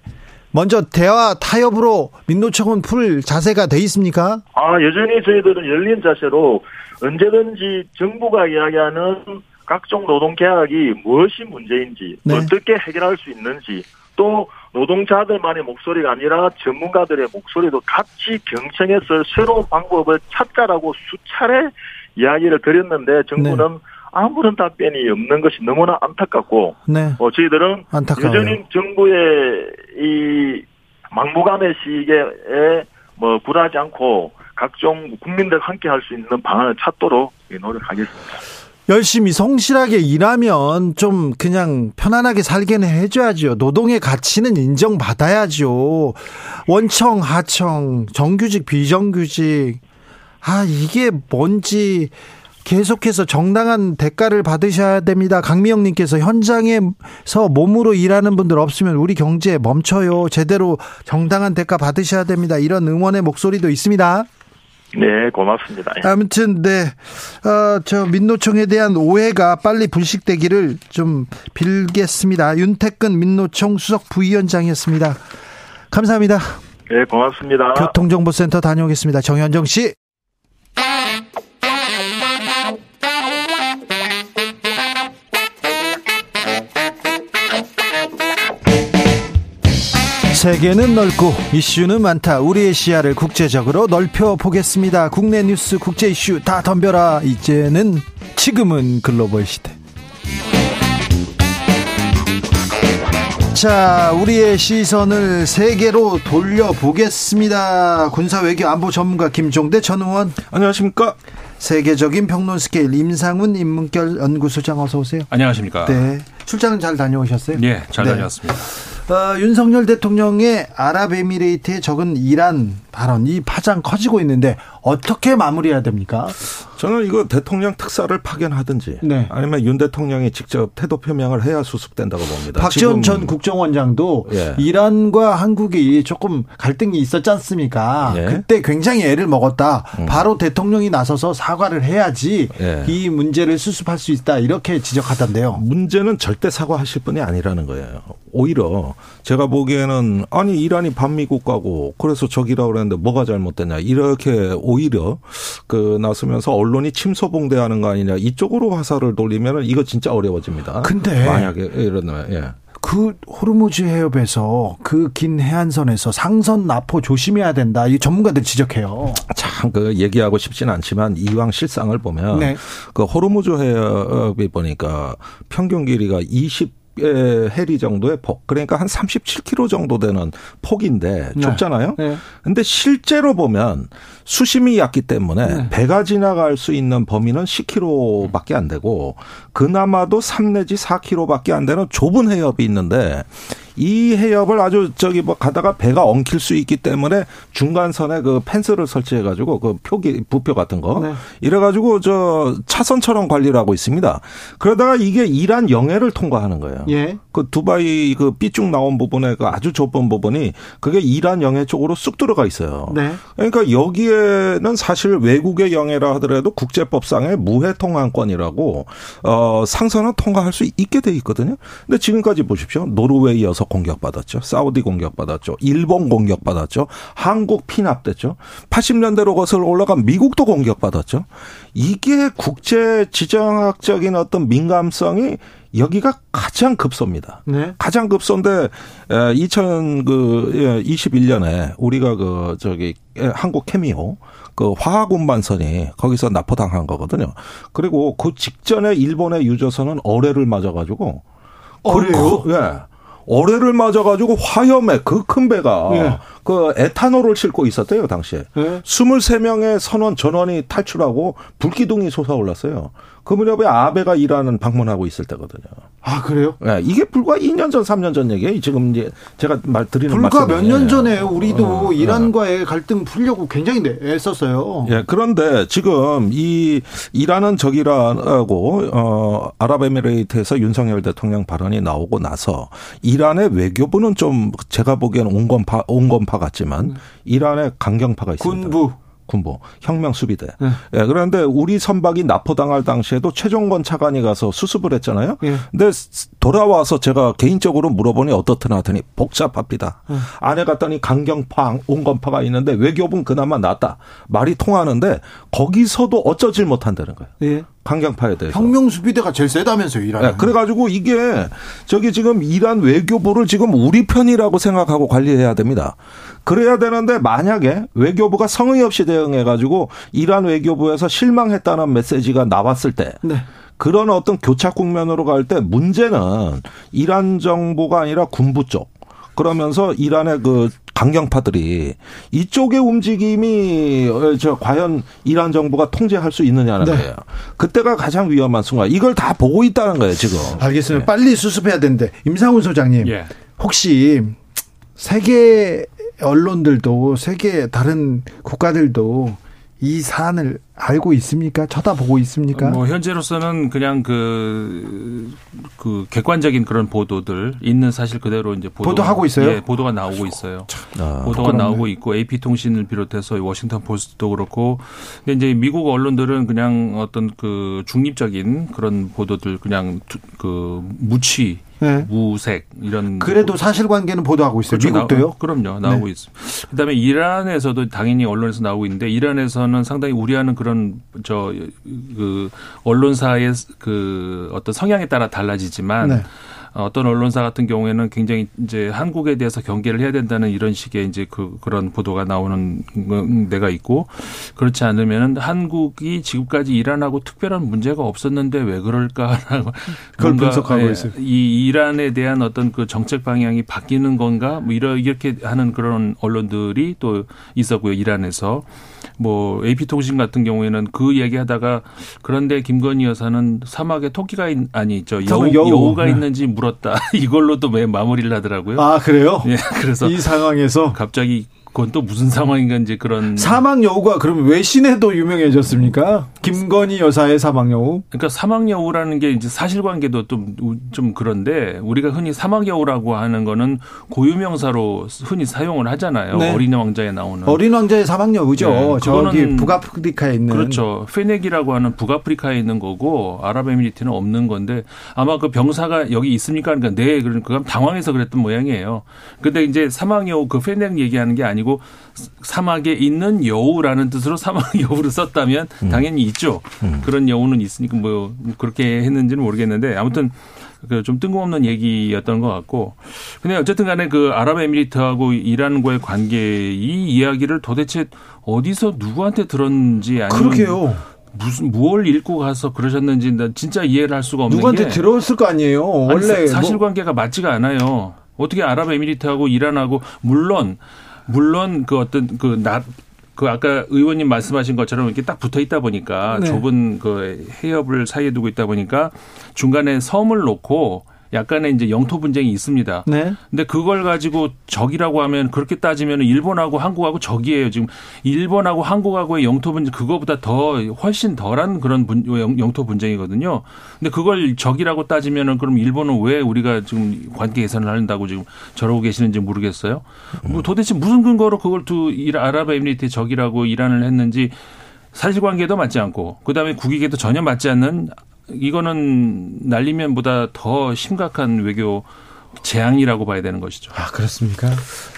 먼저 대화 타협으로 민노총은 풀 자세가 돼 있습니까?
아, 여전히 저희들은 열린 자세로 언제든지 정부가 이야기하는 각종 노동 계약이 무엇이 문제인지
네.
어떻게 해결할 수 있는지 또 노동자들만의 목소리가 아니라 전문가들의 목소리도 같이 경청해서 새로운 방법을 찾자라고 수차례 이야기를 드렸는데 정부는 아무런 답변이 없는 것이 너무나 안타깝고
네.
어, 저희들은
안타까워요.
여전히 정부의 이 막무가내 시기에 뭐 굴하지 않고 각종 국민들 함께 할 수 있는 방안을 찾도록 노력하겠습니다.
열심히 성실하게 일하면 좀 그냥 편안하게 살게는 해줘야죠. 노동의 가치는 인정받아야죠. 원청, 하청, 정규직, 비정규직. 아, 이게 뭔지 계속해서 정당한 대가를 받으셔야 됩니다. 강미영님께서 현장에서 몸으로 일하는 분들 없으면 우리 경제 멈춰요. 제대로 정당한 대가 받으셔야 됩니다. 이런 응원의 목소리도 있습니다.
네, 고맙습니다.
아무튼 네, 어, 저 민노총에 대한 오해가 빨리 불식되기를 좀 빌겠습니다. 윤태근 민노총 수석 부위원장이었습니다. 감사합니다.
네, 고맙습니다.
교통정보센터 다녀오겠습니다. 정현정 씨. 세계는 넓고 이슈는 많다. 우리의 시야를 국제적으로 넓혀 보겠습니다. 국내 뉴스, 국제 이슈 다 덤벼라. 이제는 지금은 글로벌 시대. 자, 우리의 시선을 세계로 돌려보겠습니다. 군사 외교 안보 전문가 김종대 전 의원.
안녕하십니까?
세계적인 평론 스케일 임상훈 인문결 연구소장 어서 오세요.
안녕하십니까?
네. 출장은 잘 다녀오셨어요?
예, 잘
네.
다녀왔습니다.
어, 윤석열 대통령의 아랍에미레이트에 적은 이란 발언, 이 파장 커지고 있는데 어떻게 마무리해야 됩니까?
저는 이거 대통령 특사를 파견하든지
네.
아니면 윤 대통령이 직접 태도 표명을 해야 수습된다고 봅니다.
박지원 전 국정원장도
예.
이란과 한국이 조금 갈등이 있었지 않습니까?
예.
그때 굉장히 애를 먹었다. 바로 대통령이 나서서 사과를 해야지
예.
이 문제를 수습할 수 있다. 이렇게 지적하던데요.
문제는 절대 사과하실 분이 아니라는 거예요. 오히려 제가 보기에는 아니 이란이 반미국가고 그래서 적이라 그 랬는데 뭐가 잘못됐냐 이렇게 오히려 그 나서면서 언론이 침소봉대하는 거 아니냐 이쪽으로 화살을 돌리면은 이거 진짜 어려워집니다.
근데
만약에 이러면 예.
그 호르무즈 해협에서 그 긴 해안선에서 상선 납포 조심해야 된다. 이 전문가들 지적해요.
참 그 얘기하고 싶지는 않지만 이왕 실상을 보면
네.
그 호르무즈 해협이 보니까 평균 길이가 20 해리 정도의 폭 그러니까 한 37km 정도 되는 폭인데
네.
좁잖아요.
네.
근데 실제로 보면 수심이 얕기 때문에
네.
배가 지나갈 수 있는 범위는 10km밖에 안 되고 그나마도 3 내지 4km밖에 안 되는 좁은 해협이 있는데 이 해협을 아주 저기 뭐 가다가 배가 엉킬 수 있기 때문에 중간선에 그 펜스를 설치해 가지고 그 표기 부표 같은 거
네.
이래 가지고 저 차선처럼 관리를 하고 있습니다. 그러다가 이게 이란 영해를 통과하는 거예요.
예.
그 두바이 그 삐쭉 나온 부분에 그 아주 좁은 부분이 그게 이란 영해 쪽으로 쑥 들어가 있어요.
네.
그러니까 여기에는 사실 외국의 영해라 하더라도 국제법상의 무해 통항권이라고 어 상선은 통과할 수 있게 돼 있거든요. 근데 지금까지 보십시오. 노르웨이여서 공격받았죠. 사우디 공격받았죠. 일본 공격받았죠. 한국 피납됐죠. 80년대로 거슬러 올라간 미국도 공격받았죠. 이게 국제 지정학적인 어떤 민감성이 여기가 가장 급소입니다.
네.
가장 급소인데 2021년에 우리가 그 저기 한국 케미오 그 화학 운반선이 거기서 납포당한 거거든요. 그리고 그 직전에 일본의 유조선은 어뢰를 맞아가지고
어뢰요?
그, 예. 어뢰를 맞아가지고 화염에 그 큰 배가
예.
그 에탄올을 싣고 있었대요 당시에.
예.
23명의 선원 전원이 탈출하고 불기둥이 솟아올랐어요. 그 무렵에 아베가 이란은 방문하고 있을 때거든요.
아 그래요?
예, 이게 불과 2년 전, 3년 전 얘기예요. 지금 이제 제가 말 드리는
불과. 몇 년 전에 우리도
어,
이란과의 갈등 풀려고 굉장히 애썼어요.
예, 그런데 지금 이 이란은 적이라고 어 아랍에미레이트에서 윤석열 대통령 발언이 나오고 나서 이란의 외교부는 좀 제가 보기엔 온건파 온건파 같지만 이란의 강경파가 있습니다.
군부.
군부 혁명 수비대.
네.
예, 그런데 우리 선박이 납포당할 당시에도 최종건 차관이 가서 수습을 했잖아요.
예.
근데 돌아와서 제가 개인적으로 물어보니 어떻더나 하더니 복잡합니다.
네.
안에 갔더니 강경파, 온건파가 있는데 외교부는 그나마 낫다. 말이 통하는데 거기서도 어쩌질 못한다는 거예요.
예.
강경파에 대해서.
혁명 수비대가 제일 세다면서요, 이란.
네, 그래가지고 이게 저기 지금 이란 외교부를 지금 우리 편이라고 생각하고 관리해야 됩니다. 그래야 되는데 만약에 외교부가 성의 없이 대응해가지고 이란 외교부에서 실망했다는 메시지가 나왔을 때
네.
그런 어떤 교착 국면으로 갈 때 문제는 이란 정부가 아니라 군부 쪽 그러면서 이란의 그 강경파들이 이쪽의 움직임이 어, 저 과연 이란 정부가 통제할 수 있느냐는
네.
거예요. 그때가 가장 위험한 순간. 이걸 다 보고 있다는 거예요, 지금.
알겠습니다. 빨리 수습해야 되는데 임상훈 소장님
예.
혹시 세계 언론들도 세계 다른 국가들도 이 사안을 알고 있습니까? 쳐다보고 있습니까?
뭐 현재로서는 그냥 그, 그 객관적인 그런 보도들 있는 사실 그대로 이제 보도가,
보도 하고 있어요?
예, 보도가 나오고 있어요.
아,
보도가
부끄럽네.
나오고 있고 AP 통신을 비롯해서 워싱턴 포스트도 그렇고 근데 이제 미국 언론들은 그냥 어떤 그 중립적인 그런 보도들 그냥 두- 그 무취
네.
무색 이런
그래도 사실관계는 보도하고 있어요.
그렇죠.
미국도요?
나, 그럼요. 나오고
네.
있습니다. 그다음에 이란에서도 당연히 언론에서 나오고 있는데 이란에서는 상당히 우려하는 그런 저 그 언론사의 그 어떤 성향에 따라 달라지지만
네.
어떤 언론사 같은 경우에는 굉장히 이제 한국에 대해서 경계를 해야 된다는 이런 식의 이제 그 그런 보도가 나오는 데가 있고 그렇지 않으면은 한국이 지금까지 이란하고 특별한 문제가 없었는데 왜 그럴까라고 [LAUGHS]
그걸 분석하고
예,
있어요.
이 이란에 대한 어떤 그 정책 방향이 바뀌는 건가? 뭐 이렇게 하는 그런 언론들이 또 있었고요 이란에서 뭐 AP 통신 같은 경우에는 그 얘기하다가 그런데 김건희 여사는 사막에 토끼가 있, 아니 저 여우,
여우.
여우 가
네.
있는지 물었다 이걸로 또 왜 마무리를 하더라고요.
아 그래요?
예, 그래서
이 상황에서
갑자기 그건 또 무슨 상황인가 이제 그런
사망 여우가 그럼 외신에도 유명해졌습니까? 김건희 여사의 사망 여우.
그러니까 사막 여우라는 게 이제 사실관계도 좀, 좀 그런데 우리가 흔히 사막 여우라고 하는 거는 고유명사로 흔히 사용을 하잖아요.
네.
어린 왕자에 나오는.
어린 왕자의 사망 여우죠.
네,
저기 북아프리카에 있는.
그렇죠. 페넥이라고 하는 북아프리카에 있는 거고 아랍에미리트는 없는 건데 아마 그 병사가 여기 있습니까? 그러니까 네, 그러니까 당황해서 그랬던 모양이에요. 근데 이제 사막 여우 그 페넥 얘기하는 게 아니 고 사막에 있는 여우라는 뜻으로 사막 [LAUGHS] 여우를 썼다면 당연히 있죠. 그런 여우는 있으니까 뭐 그렇게 했는지는 모르겠는데 아무튼 그좀 뜬금없는 얘기였던 것 같고 근데 어쨌든 간에 그 아랍에미리트하고 이란과의 관계 이 이야기를 도대체 어디서 누구한테 들었는지 아니면
그러게요.
무슨 무얼 읽고 가서 그러셨는지 난 진짜 이해를 할 수가 없는
누구한테
게
들었을 거 아니에요.
아니,
원래
사-
뭐
사실관계가 맞지가 않아요. 어떻게 아랍에미리트하고 이란하고 물론 물론 그 어떤 그나 그 아까 의원님 말씀하신 것처럼 이렇게 딱 붙어 있다 보니까
네.
좁은 그 해협을 사이에 두고 있다 보니까 중간에 섬을 놓고 약간의 이제 영토 분쟁이 있습니다.
네.
근데 그걸 가지고 적이라고 하면 그렇게 따지면 일본하고 한국하고 적이에요. 지금 일본하고 한국하고의 영토 분쟁 그거보다 더 훨씬 덜한 그런 분, 영토 분쟁이거든요. 근데 그걸 적이라고 따지면은 그럼 일본은 왜 우리가 지금 관계 개선을 한다고 지금 저러고 계시는지 모르겠어요. 뭐 도대체 무슨 근거로 그걸 두 아랍에미리트의 적이라고 이란을 했는지 사실관계도 맞지 않고 그다음에 국익에도 전혀 맞지 않는 이거는 날리면 보다 더 심각한 외교 재앙이라고 봐야 되는 것이죠.
아 그렇습니까?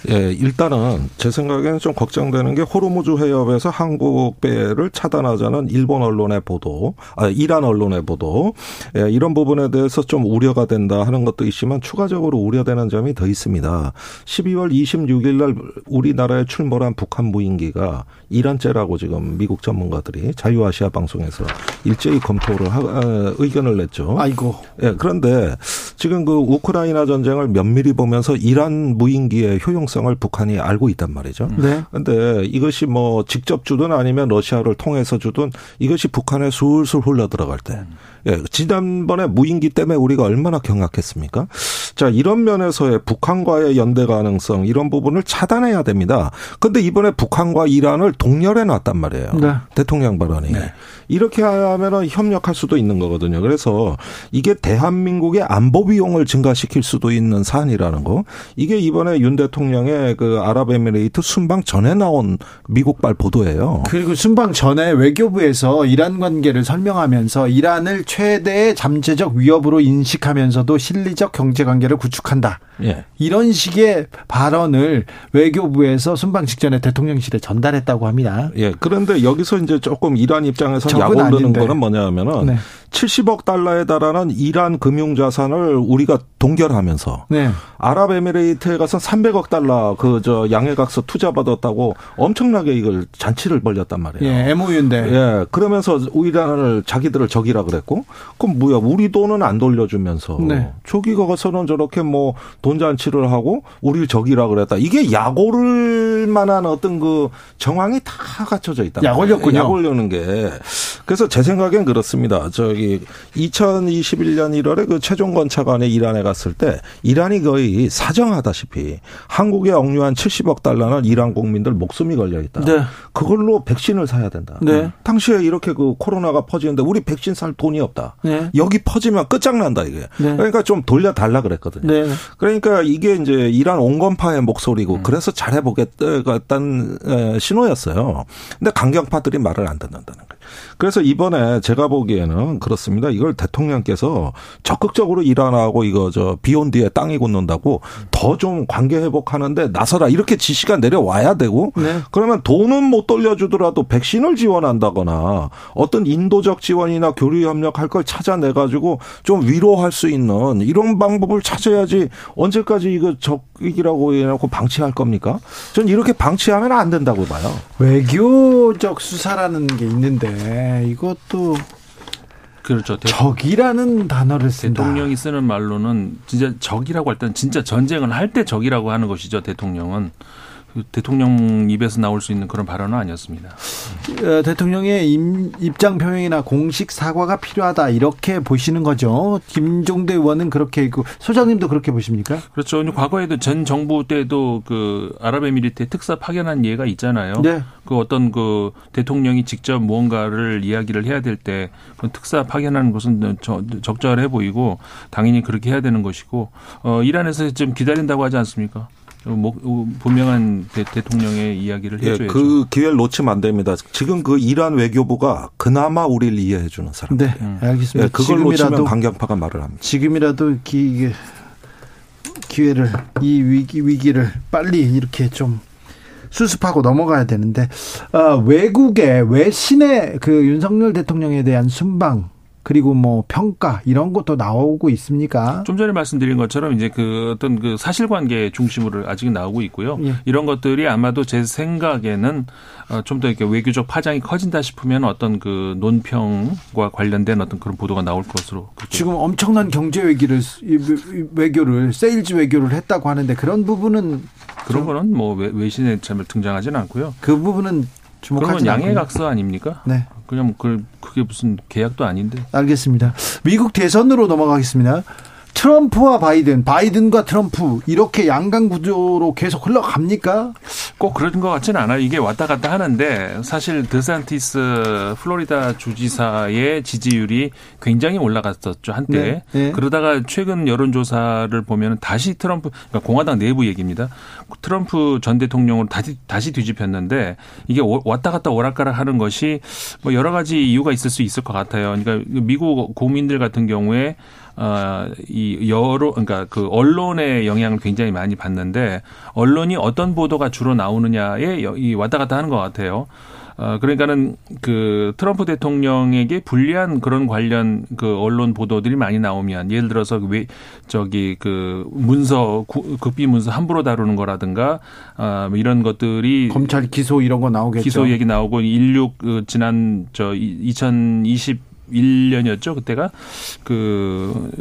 예, 일단은 제 생각에는 좀 걱정되는 게 호르무즈 해협에서 한국 배를 차단하자는 일본 언론의 보도, 아 이란 언론의 보도, 예, 이런 부분에 대해서 좀 우려가 된다 하는 것도 있지만 추가적으로 우려되는 점이 더 있습니다. 12월 26일 날 우리나라에 출몰한 북한 무인기가 이란죄라고 지금 미국 전문가들이 자유아시아 방송에서 일제히 검토를 하, 어, 의견을 냈죠.
아이고.
예, 그런데 지금 그 우크라이나 전쟁을 면밀히 보면서 이란 무인기의 효용성을 북한이 알고 있단 말이죠.
네.
근데 이것이 뭐 직접 주든 아니면 러시아를 통해서 주든 이것이 북한에 술술 흘러 들어갈 때. 예, 지난번에 무인기 때문에 우리가 얼마나 경악했습니까? 자, 이런 면에서의 북한과의 연대 가능성 이런 부분을 차단해야 됩니다. 근데 이번에 북한과 이란을 동렬해 놨단 말이에요.
네.
대통령 발언이.
네.
이렇게 하면은 협력할 수도 있는 거거든요. 그래서 이게 대한민국의 안보 비용을 증가시킬 수도 있는 사안이라는 거. 이게 이번에 윤 대통령의 그 아랍에미레이트 순방 전에 나온 미국발 보도예요.
그리고 순방 전에 외교부에서 이란 관계를 설명하면서 이란을 최대의 잠재적 위협으로 인식하면서도 실리적 경제 관계를 구축한다.
예.
이런 식의 발언을 외교부에서 순방 직전에 대통령실에 전달했다고 합니다.
예. 그런데 여기서 이제 조금 이란 입장에서 약 올르는
아닌데.
거는 뭐냐면은
네.
70억 달러에 달하는 이란 금융 자산을 우리가 동결하면서
네.
아랍에미레이트에 가서 300억 달러 그 저 양해각서 투자 받았다고 엄청나게 이걸 잔치를 벌였단 말이에요.
예, MOU인데.
예, 그러면서 이란을 자기들을 적이라 그랬고, 그럼 뭐야, 우리 돈은 안 돌려주면서,
네.
저기가 가서는 저렇게 뭐 돈 잔치를 하고, 우리를 적이라 그랬다. 이게 약오를 만한 어떤 그 정황이 다 갖춰져 있다.
약 올렸군요.
약 올려는 게. 그래서 제 생각엔 그렇습니다. 저기 2021년 1월에 그 최종 건차관에 이란에 갔을 때, 이란이 거의 사정하다시피 한국에 억류한 70억 달러는 이란 국민들 목숨이 걸려 있다.
네.
그걸로 백신을 사야 된다.
네.
당시에 이렇게 그 코로나가 퍼지는데 우리 백신 살 돈이 없다.
네.
여기 퍼지면 끝장난다 이게.
네.
그러니까 좀 돌려 달라 그랬거든요.
네.
그러니까 이게 이제 이란 온건파의 목소리고
음.
그래서 잘해보겠다는 에, 신호였어요. 근데 강경파들이 말을 안 듣는다는 거예요. 그래서 이번에 제가 보기에는 그렇습니다. 이걸 대통령께서 적극적으로 이란하고 이거 저 비온 뒤에 땅이 굳는다고 더 좀 관계 회복하는데 나서라 이렇게 지시가 내려와야 되고
네.
그러면 돈은 못 돌려주더라도 백신을 지원한다거나 어떤 인도적 지원이나 교류 협력할 걸 찾아내 가지고 좀 위로할 수 있는 이런 방법을 찾아야지 언제까지 이거 적이라고 해놓고 방치할 겁니까? 전 이렇게 방치하면 안 된다고 봐요.
외교적 수사라는 게 있는데 이것도
그렇죠. 대,
적이라는 단어를 쓴다.
대통령이 쓰는 말로는 진짜 적이라고 할 때는 진짜 전쟁을 할 때 적이라고 하는 것이죠. 대통령은 그 대통령 입에서 나올 수 있는 그런 발언은 아니었습니다.
어, 대통령의 임- 입장 표명이나 공식 사과가 필요하다 이렇게 보시는 거죠. 김종대 의원은 그렇게 있고 소장님도 그렇게 보십니까?
그렇죠. 과거에도 전 정부 때도 그 아랍에미리트에 특사 파견한 예가 있잖아요.
네.
그 어떤 그 대통령이 직접 무언가를 이야기를 해야 될때그 특사 파견하는 것은 저- 적절해 보이고 당연히 그렇게 해야 되는 것이고 어 이란에서 좀 기다린다고 하지 않습니까? 뭐, 분명한 대, 대통령의 이야기를
예,
해줘야죠.
그 기회를 놓치면 안 됩니다. 지금 그 이란 외교부가 그나마 우리를 이해해 주는 사람.
네, 알겠습니다.
예, 그걸 놓치면
지금이라도
강경파가 말을 합니다.
지금이라도 기, 기회를 이 위기 위기를 빨리 이렇게 좀 수습하고 넘어가야 되는데 어, 외국의 외신의 그 윤석열 대통령에 대한 순방 그리고 뭐 평가 이런 것도 나오고 있습니까?
좀 전에 말씀드린 것처럼 이제 그 어떤 그 사실관계 중심으로 아직 나오고 있고요.
예.
이런 것들이 아마도 제 생각에는 어, 좀더 이렇게 외교적 파장이 커진다 싶으면 어떤 그 논평과 관련된 어떤 그런 보도가 나올 것으로
지금 엄청난 경제 외교를 외교를 세일즈 외교를 했다고 하는데 그런 부분은
그런 거는 뭐 외- 외신에 참 등장하지는 않고요.
그 부분은 않고
양해각서 아닙니까?
네.
그냥 그 그게 무슨 계약도 아닌데.
알겠습니다. 미국 대선으로 넘어가겠습니다. 트럼프와 바이든, 바이든과 트럼프 이렇게 양강 구조로 계속 흘러갑니까?
꼭 그런 것 같지는 않아요. 이게 왔다 갔다 하는데 사실 드산티스 플로리다 주지사의 지지율이 굉장히 올라갔었죠 한때.
네, 네.
그러다가 최근 여론조사를 보면 다시 트럼프, 그러니까 공화당 내부 얘기입니다. 트럼프 전 대통령으로 다시 다시 뒤집혔는데 이게 왔다 갔다 오락가락 하는 것이 뭐 여러 가지 이유가 있을 수 있을 것 같아요. 그러니까 미국 국민들 같은 경우에 어, 이 여러, 그러니까 그 언론의 영향을 굉장히 많이 받는데 언론이 어떤 보도가 주로 나오느냐에 이 왔다 갔다 하는 것 같아요. 어, 그러니까는 그 트럼프 대통령에게 불리한 그런 관련 그 언론 보도들이 많이 나오면 예를 들어서 왜 저기 그 문서 급비 문서 함부로 다루는 거라든가 아뭐 이런 것들이
검찰 기소 이런 거 나오겠죠.
기소 얘기 나오고 16 그 지난 저 2020 1년이었죠. 그때가 그,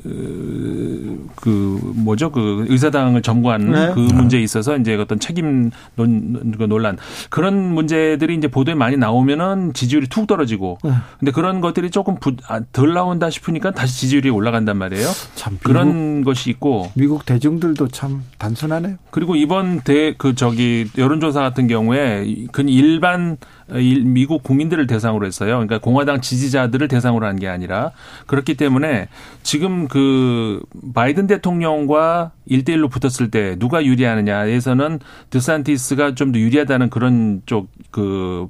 그, 뭐죠. 그 의사당을 점거하는
네.
그 문제에 있어서 이제 어떤 책임 논, 그 논란. 그런 문제들이 이제 보도에 많이 나오면은 지지율이 툭 떨어지고.
네.
근데 그런 것들이 조금 부, 아, 덜 나온다 싶으니까 다시 지지율이 올라간단 말이에요.
참 미국,
그런 것이 있고.
미국 대중들도 참 단순하네요.
그리고 이번 대, 그 저기 여론조사 같은 경우에 그 일반 미국 국민들을 대상으로 했어요. 그러니까 공화당 지지자들을 대상으로 한 게 아니라 그렇기 때문에 지금 그 바이든 대통령과 1대1로 붙었을 때 누가 유리하느냐에서는 드산티스가 좀 더 유리하다는 그런 쪽 그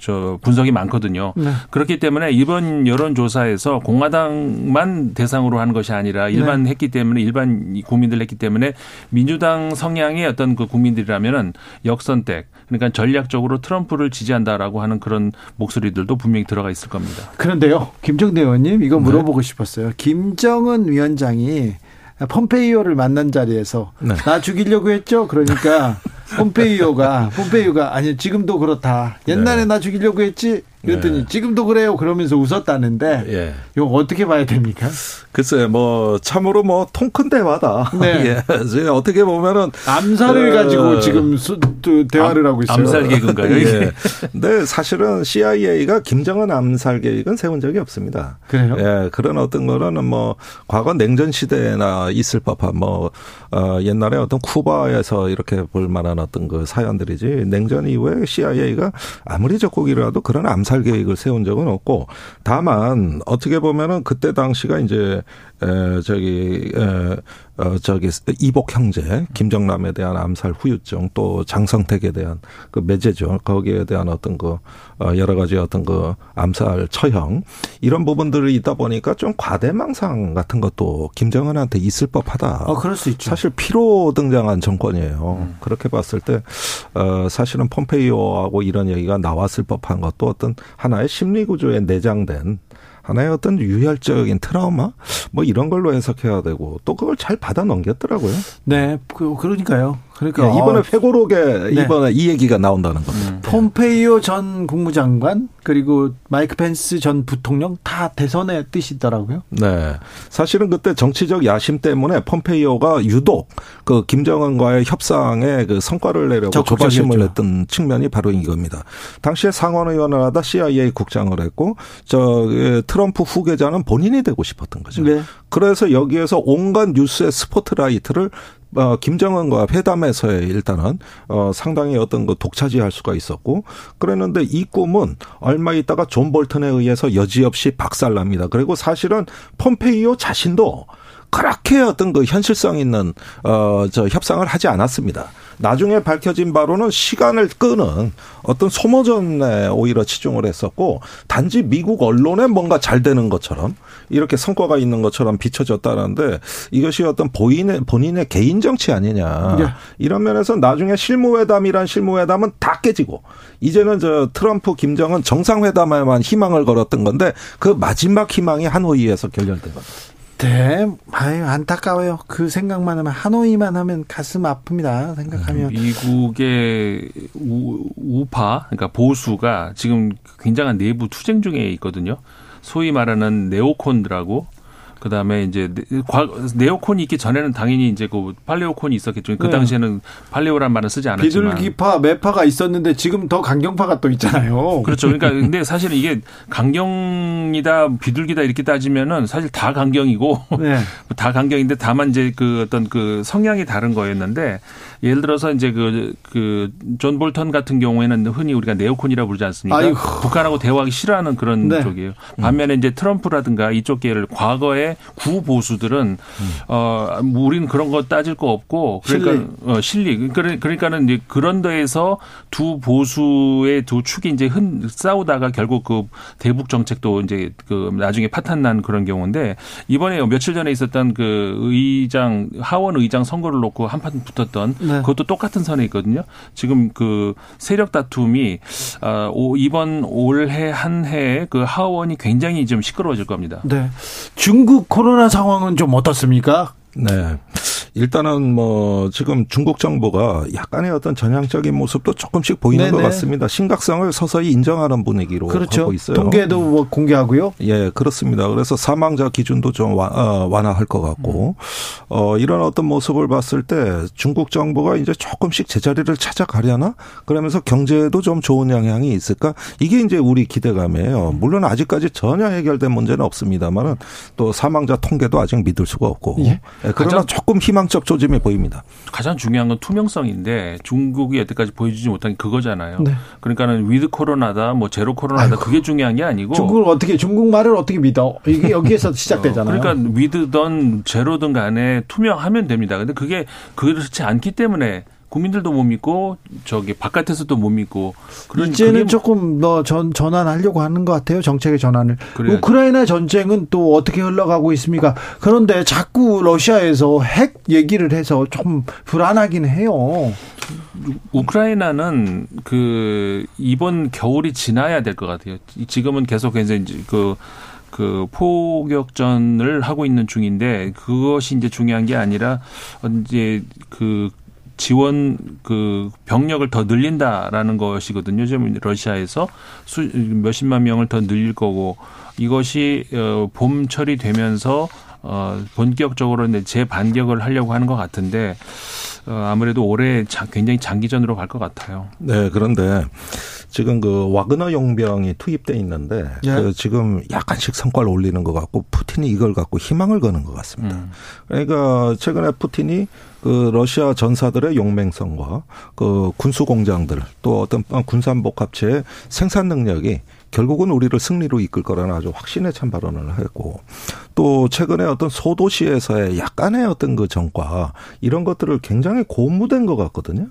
저 분석이 많거든요.
네.
그렇기 때문에 이번 여론조사에서 공화당만 대상으로 하는 것이 아니라 일반
네.
했기 때문에 일반 국민들 했기 때문에 민주당 성향의 어떤 그 국민들이라면은 역선택 그러니까 전략적으로 트럼프를 지지한다 라고 하는 그런 목소리들도 분명히 들어가 있을 겁니다.
그런데요, 김정대 의원님 이거 물어보고 싶었어요. 김정은 위원장이 폼페이오를 만난 자리에서
네.
나 죽이려고 했죠. 그러니까 [LAUGHS] 폼페이오가 폼페이오가 아니 지금도 그렇다. 옛날에
네.
나 죽이려고 했지. 그랬더니
네.
지금도 그래요. 그러면서 웃었다는데
예.
이거 어떻게 봐야 됩니까?
글쎄, 뭐, 참으로 뭐, 통큰 대화다.
네. [LAUGHS]
예. 어떻게 보면은.
암살을
어,
가지고 지금 수, 또 대화를 하고 있어요.
암살? [LAUGHS] 이게?
예. 근데 사실은 CIA가 김정은 암살 계획은 세운 적이 없습니다.
그래요?
예, 그런 어떤 거는 뭐, 과거 냉전 시대나 있을 법한 뭐, 어, 옛날에 어떤 쿠바에서 이렇게 볼 만한 어떤 그 사연들이지, 냉전 이후에 CIA가 아무리 적국이라도 그런 암살 계획을 세운 적은 없고, 다만, 어떻게 보면은 그때 당시가 이제, 에, 저기, 에, 어, 저기, 이복 형제, 김정남에 대한 암살 후유증, 또 장성택에 대한 그 매제죠. 거기에 대한 어떤 그, 어, 여러 가지 어떤 그 암살 처형, 이런 부분들이 있다 보니까 좀 과대망상 같은 것도 김정은한테 있을 법하다.
어, 그럴 수 있죠.
사실 피로 등장한 정권이에요. 그렇게 봤을 때, 어, 사실은 폼페이오하고 이런 얘기가 나왔을 법한 것도 어떤 하나의 심리 구조에 내장된 하나의 어떤 유혈적인 트라우마 뭐 이런 걸로 해석해야 되고 또 그걸 잘 받아 넘겼더라고요.
네, 그, 그러니까요. 그러니까
예, 이번에
어,
회고록에
네.
이번에 이 얘기가 나온다는 겁니다.
폼페이오 전 국무장관 그리고 마이크 펜스 전 부통령 다 대선의 뜻이더라고요.
네. 사실은 그때 정치적 야심 때문에 폼페이오가 유독 그 김정은과의 협상에 그 성과를 내려고. 조바심을 냈던 측면이 바로 이겁니다. 당시에 상원의원을 하다 CIA 국장을 했고 저 예, 트럼프 후계자는 본인이 되고 싶었던 거죠.
네.
그래서 여기에서 온갖 뉴스의 스포트라이트를 어, 김정은과 회담에서의 일단은 어, 상당히 어떤 그 독차지할 수가 있었고 그랬는데 이 꿈은 얼마 있다가 존 볼턴에 의해서 여지없이 박살납니다. 그리고 사실은 폼페이오 자신도 그렇게 어떤 그 현실성 있는 어 저 협상을 하지 않았습니다. 나중에 밝혀진 바로는 시간을 끄는 어떤 소모전에 오히려 치중을 했었고 단지 미국 언론에 뭔가 잘 되는 것처럼 이렇게 성과가 있는 것처럼 비춰졌다는데 이것이 어떤 본인의 본인의 개인 정치 아니냐
네.
이런 면에서 나중에 실무회담이란 실무회담은 다 깨지고 이제는 저 트럼프 김정은 정상회담에만 희망을 걸었던 건데 그 마지막 희망이 하노이에서 결렬된 겁니다.
네, 아유 안타까워요. 그 생각만 하면 하노이만 하면 가슴 아픕니다. 생각하면
미국의 우, 우파, 그러니까 보수가 지금 굉장한 내부 투쟁 중에 있거든요. 소위 말하는 네오콘들하고 그다음에 이제 네, 오콘이 있기 전에는 당연히 이제 그 팔레오콘이 있었겠죠. 그 네. 당시에는 팔레오란 말은 쓰지 않았지만
비둘기파, 매파가 있었는데 지금 더 강경파가 또 있잖아요.
그렇죠. 그러니까 [LAUGHS] 근데 사실은 이게 강경이다, 비둘기다 이렇게 따지면은 사실 다 강경이고 네. [LAUGHS] 다 강경인데 다만 이제 그 어떤 그 성향이 다른 거였는데 예를 들어서 이제 그, 그, 존 볼턴 같은 경우에는 흔히 우리가 네오콘이라고 부르지 않습니까? 아이고. 북한하고 대화하기 싫어하는 그런 네. 쪽이에요. 반면에 이제 트럼프라든가 이쪽 계열 과거에 구보수들은 음. 어, 뭐 우리는 그런 거 따질 거 없고 그러니까 실리. 어, 실리. 그러니까는 이제 그런 데에서 두 보수의 두 축이 이제 흔 싸우다가 결국 그 대북 정책도 이제 그 나중에 파탄 난 그런 경우인데 이번에 며칠 전에 있었던 그 의장 하원 의장 선거를 놓고 한판 붙었던 네. 네. 그것도 똑같은 선에 있거든요. 지금 그 세력 다툼이 어, 이번 올해 한 해에 그 하원이 굉장히 좀 시끄러워질 겁니다.
네. 중국 코로나 상황은 좀 어떻습니까?
네. 일단은 뭐 지금 중국 정부가 약간의 어떤 전향적인 모습도 조금씩 보이는 네네. 것 같습니다. 심각성을 서서히 인정하는 분위기로
그렇죠.
하고 있어요.
통계도 뭐 공개하고요.
예, 그렇습니다. 그래서 사망자 기준도 좀 어, 완화할 것 같고 음. 어 이런 어떤 모습을 봤을 때 중국 정부가 이제 조금씩 제자리를 찾아가려나 그러면서 경제에도 좀 좋은 영향이 있을까 이게 이제 우리 기대감이에요. 음. 물론 아직까지 전혀 해결된 문제는 없습니다만은 또 사망자 통계도 아직 믿을 수가 없고 예. 예 그러나 조금 희망 희망적 조짐이 보입니다.
가장 중요한 건 투명성인데 중국이 여태까지 보여주지 못한 게 그거잖아요. 네. 그러니까는 위드 코로나다, 뭐 제로 코로나다 아이고. 그게 중요한 게 아니고
중국을 어떻게 중국 말을 어떻게 믿어? 이게 여기에서 [LAUGHS] 시작되잖아요.
그러니까 위드든 제로든 간에 투명하면 됩니다. 근데 그게 그렇지 않기 때문에 국민들도 못 믿고 저기 바깥에서도 못 믿고
그런 이제는 뭐 조금 뭐 전 전환하려고 하는 것 같아요 정책의 전환을 그래야죠. 우크라이나 전쟁은 또 어떻게 흘러가고 있습니까? 그런데 자꾸 러시아에서 핵 얘기를 해서 좀 불안하긴 해요.
우크라이나는 그 이번 겨울이 지나야 될 것 같아요. 지금은 계속 이제 그, 그 포격전을 하고 있는 중인데 그것이 이제 중요한 게 아니라 이제 그 지원 그 병력을 더 늘린다라는 것이거든요. 지금 러시아에서 수, 몇십만 명을 더 늘릴 거고 이것이 어, 봄철이 되면서 어, 본격적으로 이제 재반격을 하려고 하는 것 같은데 어, 아무래도 올해 자, 굉장히 장기전으로 갈 것 같아요.
네, 그런데 지금 그 와그너 용병이 투입돼 있는데 예. 그 지금 약간씩 성과를 올리는 것 같고 푸틴이 이걸 갖고 희망을 거는 것 같습니다. 음. 그러니까 최근에 푸틴이 그 러시아 전사들의 용맹성과 그 군수 공장들 또 어떤 군산복 합체의 생산 능력이 결국은 우리를 승리로 이끌 거라는 아주 확신에 찬 발언을 했고 또 최근에 어떤 소도시에서의 약간의 어떤 그 전과 이런 것들을 굉장히 고무된 것 같거든요.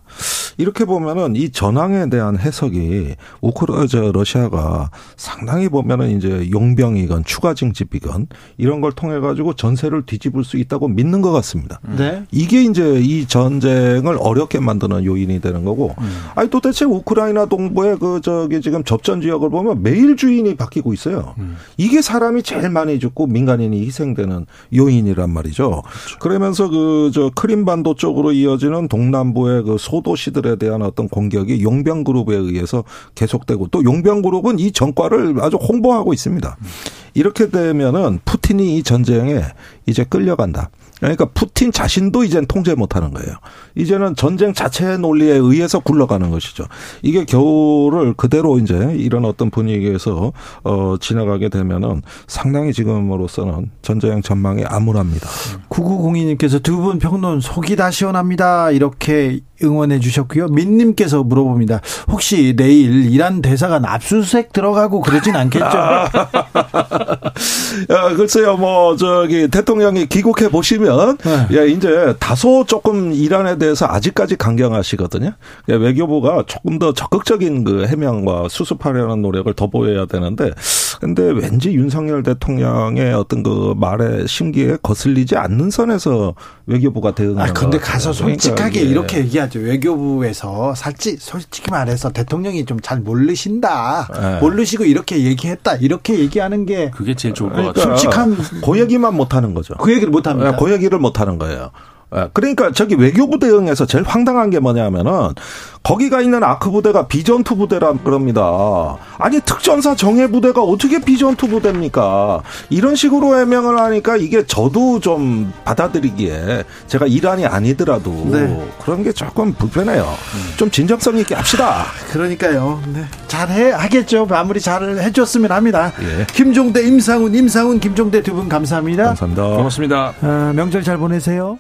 이렇게 보면은 이 전황에 대한 해석이 우크라 저 러시아가 상당히 보면은 이제 용병이건 추가 징집이건 이런 걸 통해 가지고 전세를 뒤집을 수 있다고 믿는 것 같습니다. 네. 이게 이제 이 전쟁을 어렵게 만드는 요인이 되는 거고 음. 아니 도대체 우크라이나 동부의 그 저기 지금 접전 지역을 보면 매일 주인이 바뀌고 있어요. 음. 이게 사람이 제일 많이 죽고 민간인이 희생되는 요인이란 말이죠. 그렇죠. 그러면서 그 저 크림반도 쪽으로 이어지는 동남부의 그 소도시들에 대한 어떤 공격이 용병 그룹에 의해서 계속되고 또 용병 그룹은 이 전과를 아주 홍보하고 있습니다. 음. 이렇게 되면은 푸틴이 이 전쟁에 이제 끌려간다. 그러니까 푸틴 자신도 이젠 통제 못하는 거예요. 이제는 전쟁 자체의 논리에 의해서 굴러가는 것이죠. 이게 겨울을 그대로 이제 이런 어떤 분위기에서 어 지나가게 되면은 상당히 지금으로서는 전쟁 전망이 암울합니다.
9902님께서 두 분 평론 속이 다 시원합니다. 이렇게 응원해 주셨고요. 민님께서 물어봅니다. 혹시 내일 이란 대사관 압수수색 들어가고 그러진 않겠죠? 야, [LAUGHS]
글쎄요, 뭐, 저기, 대통령이 귀국해 보시면, 네. 야, 이제 다소 조금 이란에 대해서 아직까지 강경하시거든요. 외교부가 조금 더 적극적인 그 해명과 수습하려는 노력을 더 보여야 되는데, 근데 왠지 윤석열 대통령의 어떤 그 말에 심기에 거슬리지 않는 선에서 외교부가 대응하는 아,
근데 가서 솔직하게 그러니까 이렇게 얘기하죠. 외교부에서 살지 솔직히 말해서 대통령이 좀 잘 모르신다. 네. 모르시고 이렇게 얘기했다. 이렇게 얘기하는 게
그게 제일 좋을 것
그러니까
같아요.
솔직한 그 얘기만 못 하는 거죠.
그 얘기를 못 합니다.
그 얘기를 못 하는 거예요. 예, 그러니까 저기 외교부 대응에서 제일 황당한 게 뭐냐면은 거기가 있는 아크 부대가 비전투 부대라 그럽니다. 아니 특전사 정예 부대가 어떻게 비전투 부대입니까? 이런 식으로 해명을 하니까 이게 저도 좀 받아들이기에 제가 이란이 아니더라도 네. 그런 게 조금 불편해요. 좀 진정성 있게 합시다.
그러니까요. 네. 잘해 하겠죠. 마무리 잘 해줬으면 합니다. 예. 김종대, 임상훈, 임상훈, 김종대 두 분 감사합니다.
감사합니다.
고맙습니다.
아, 명절 잘 보내세요.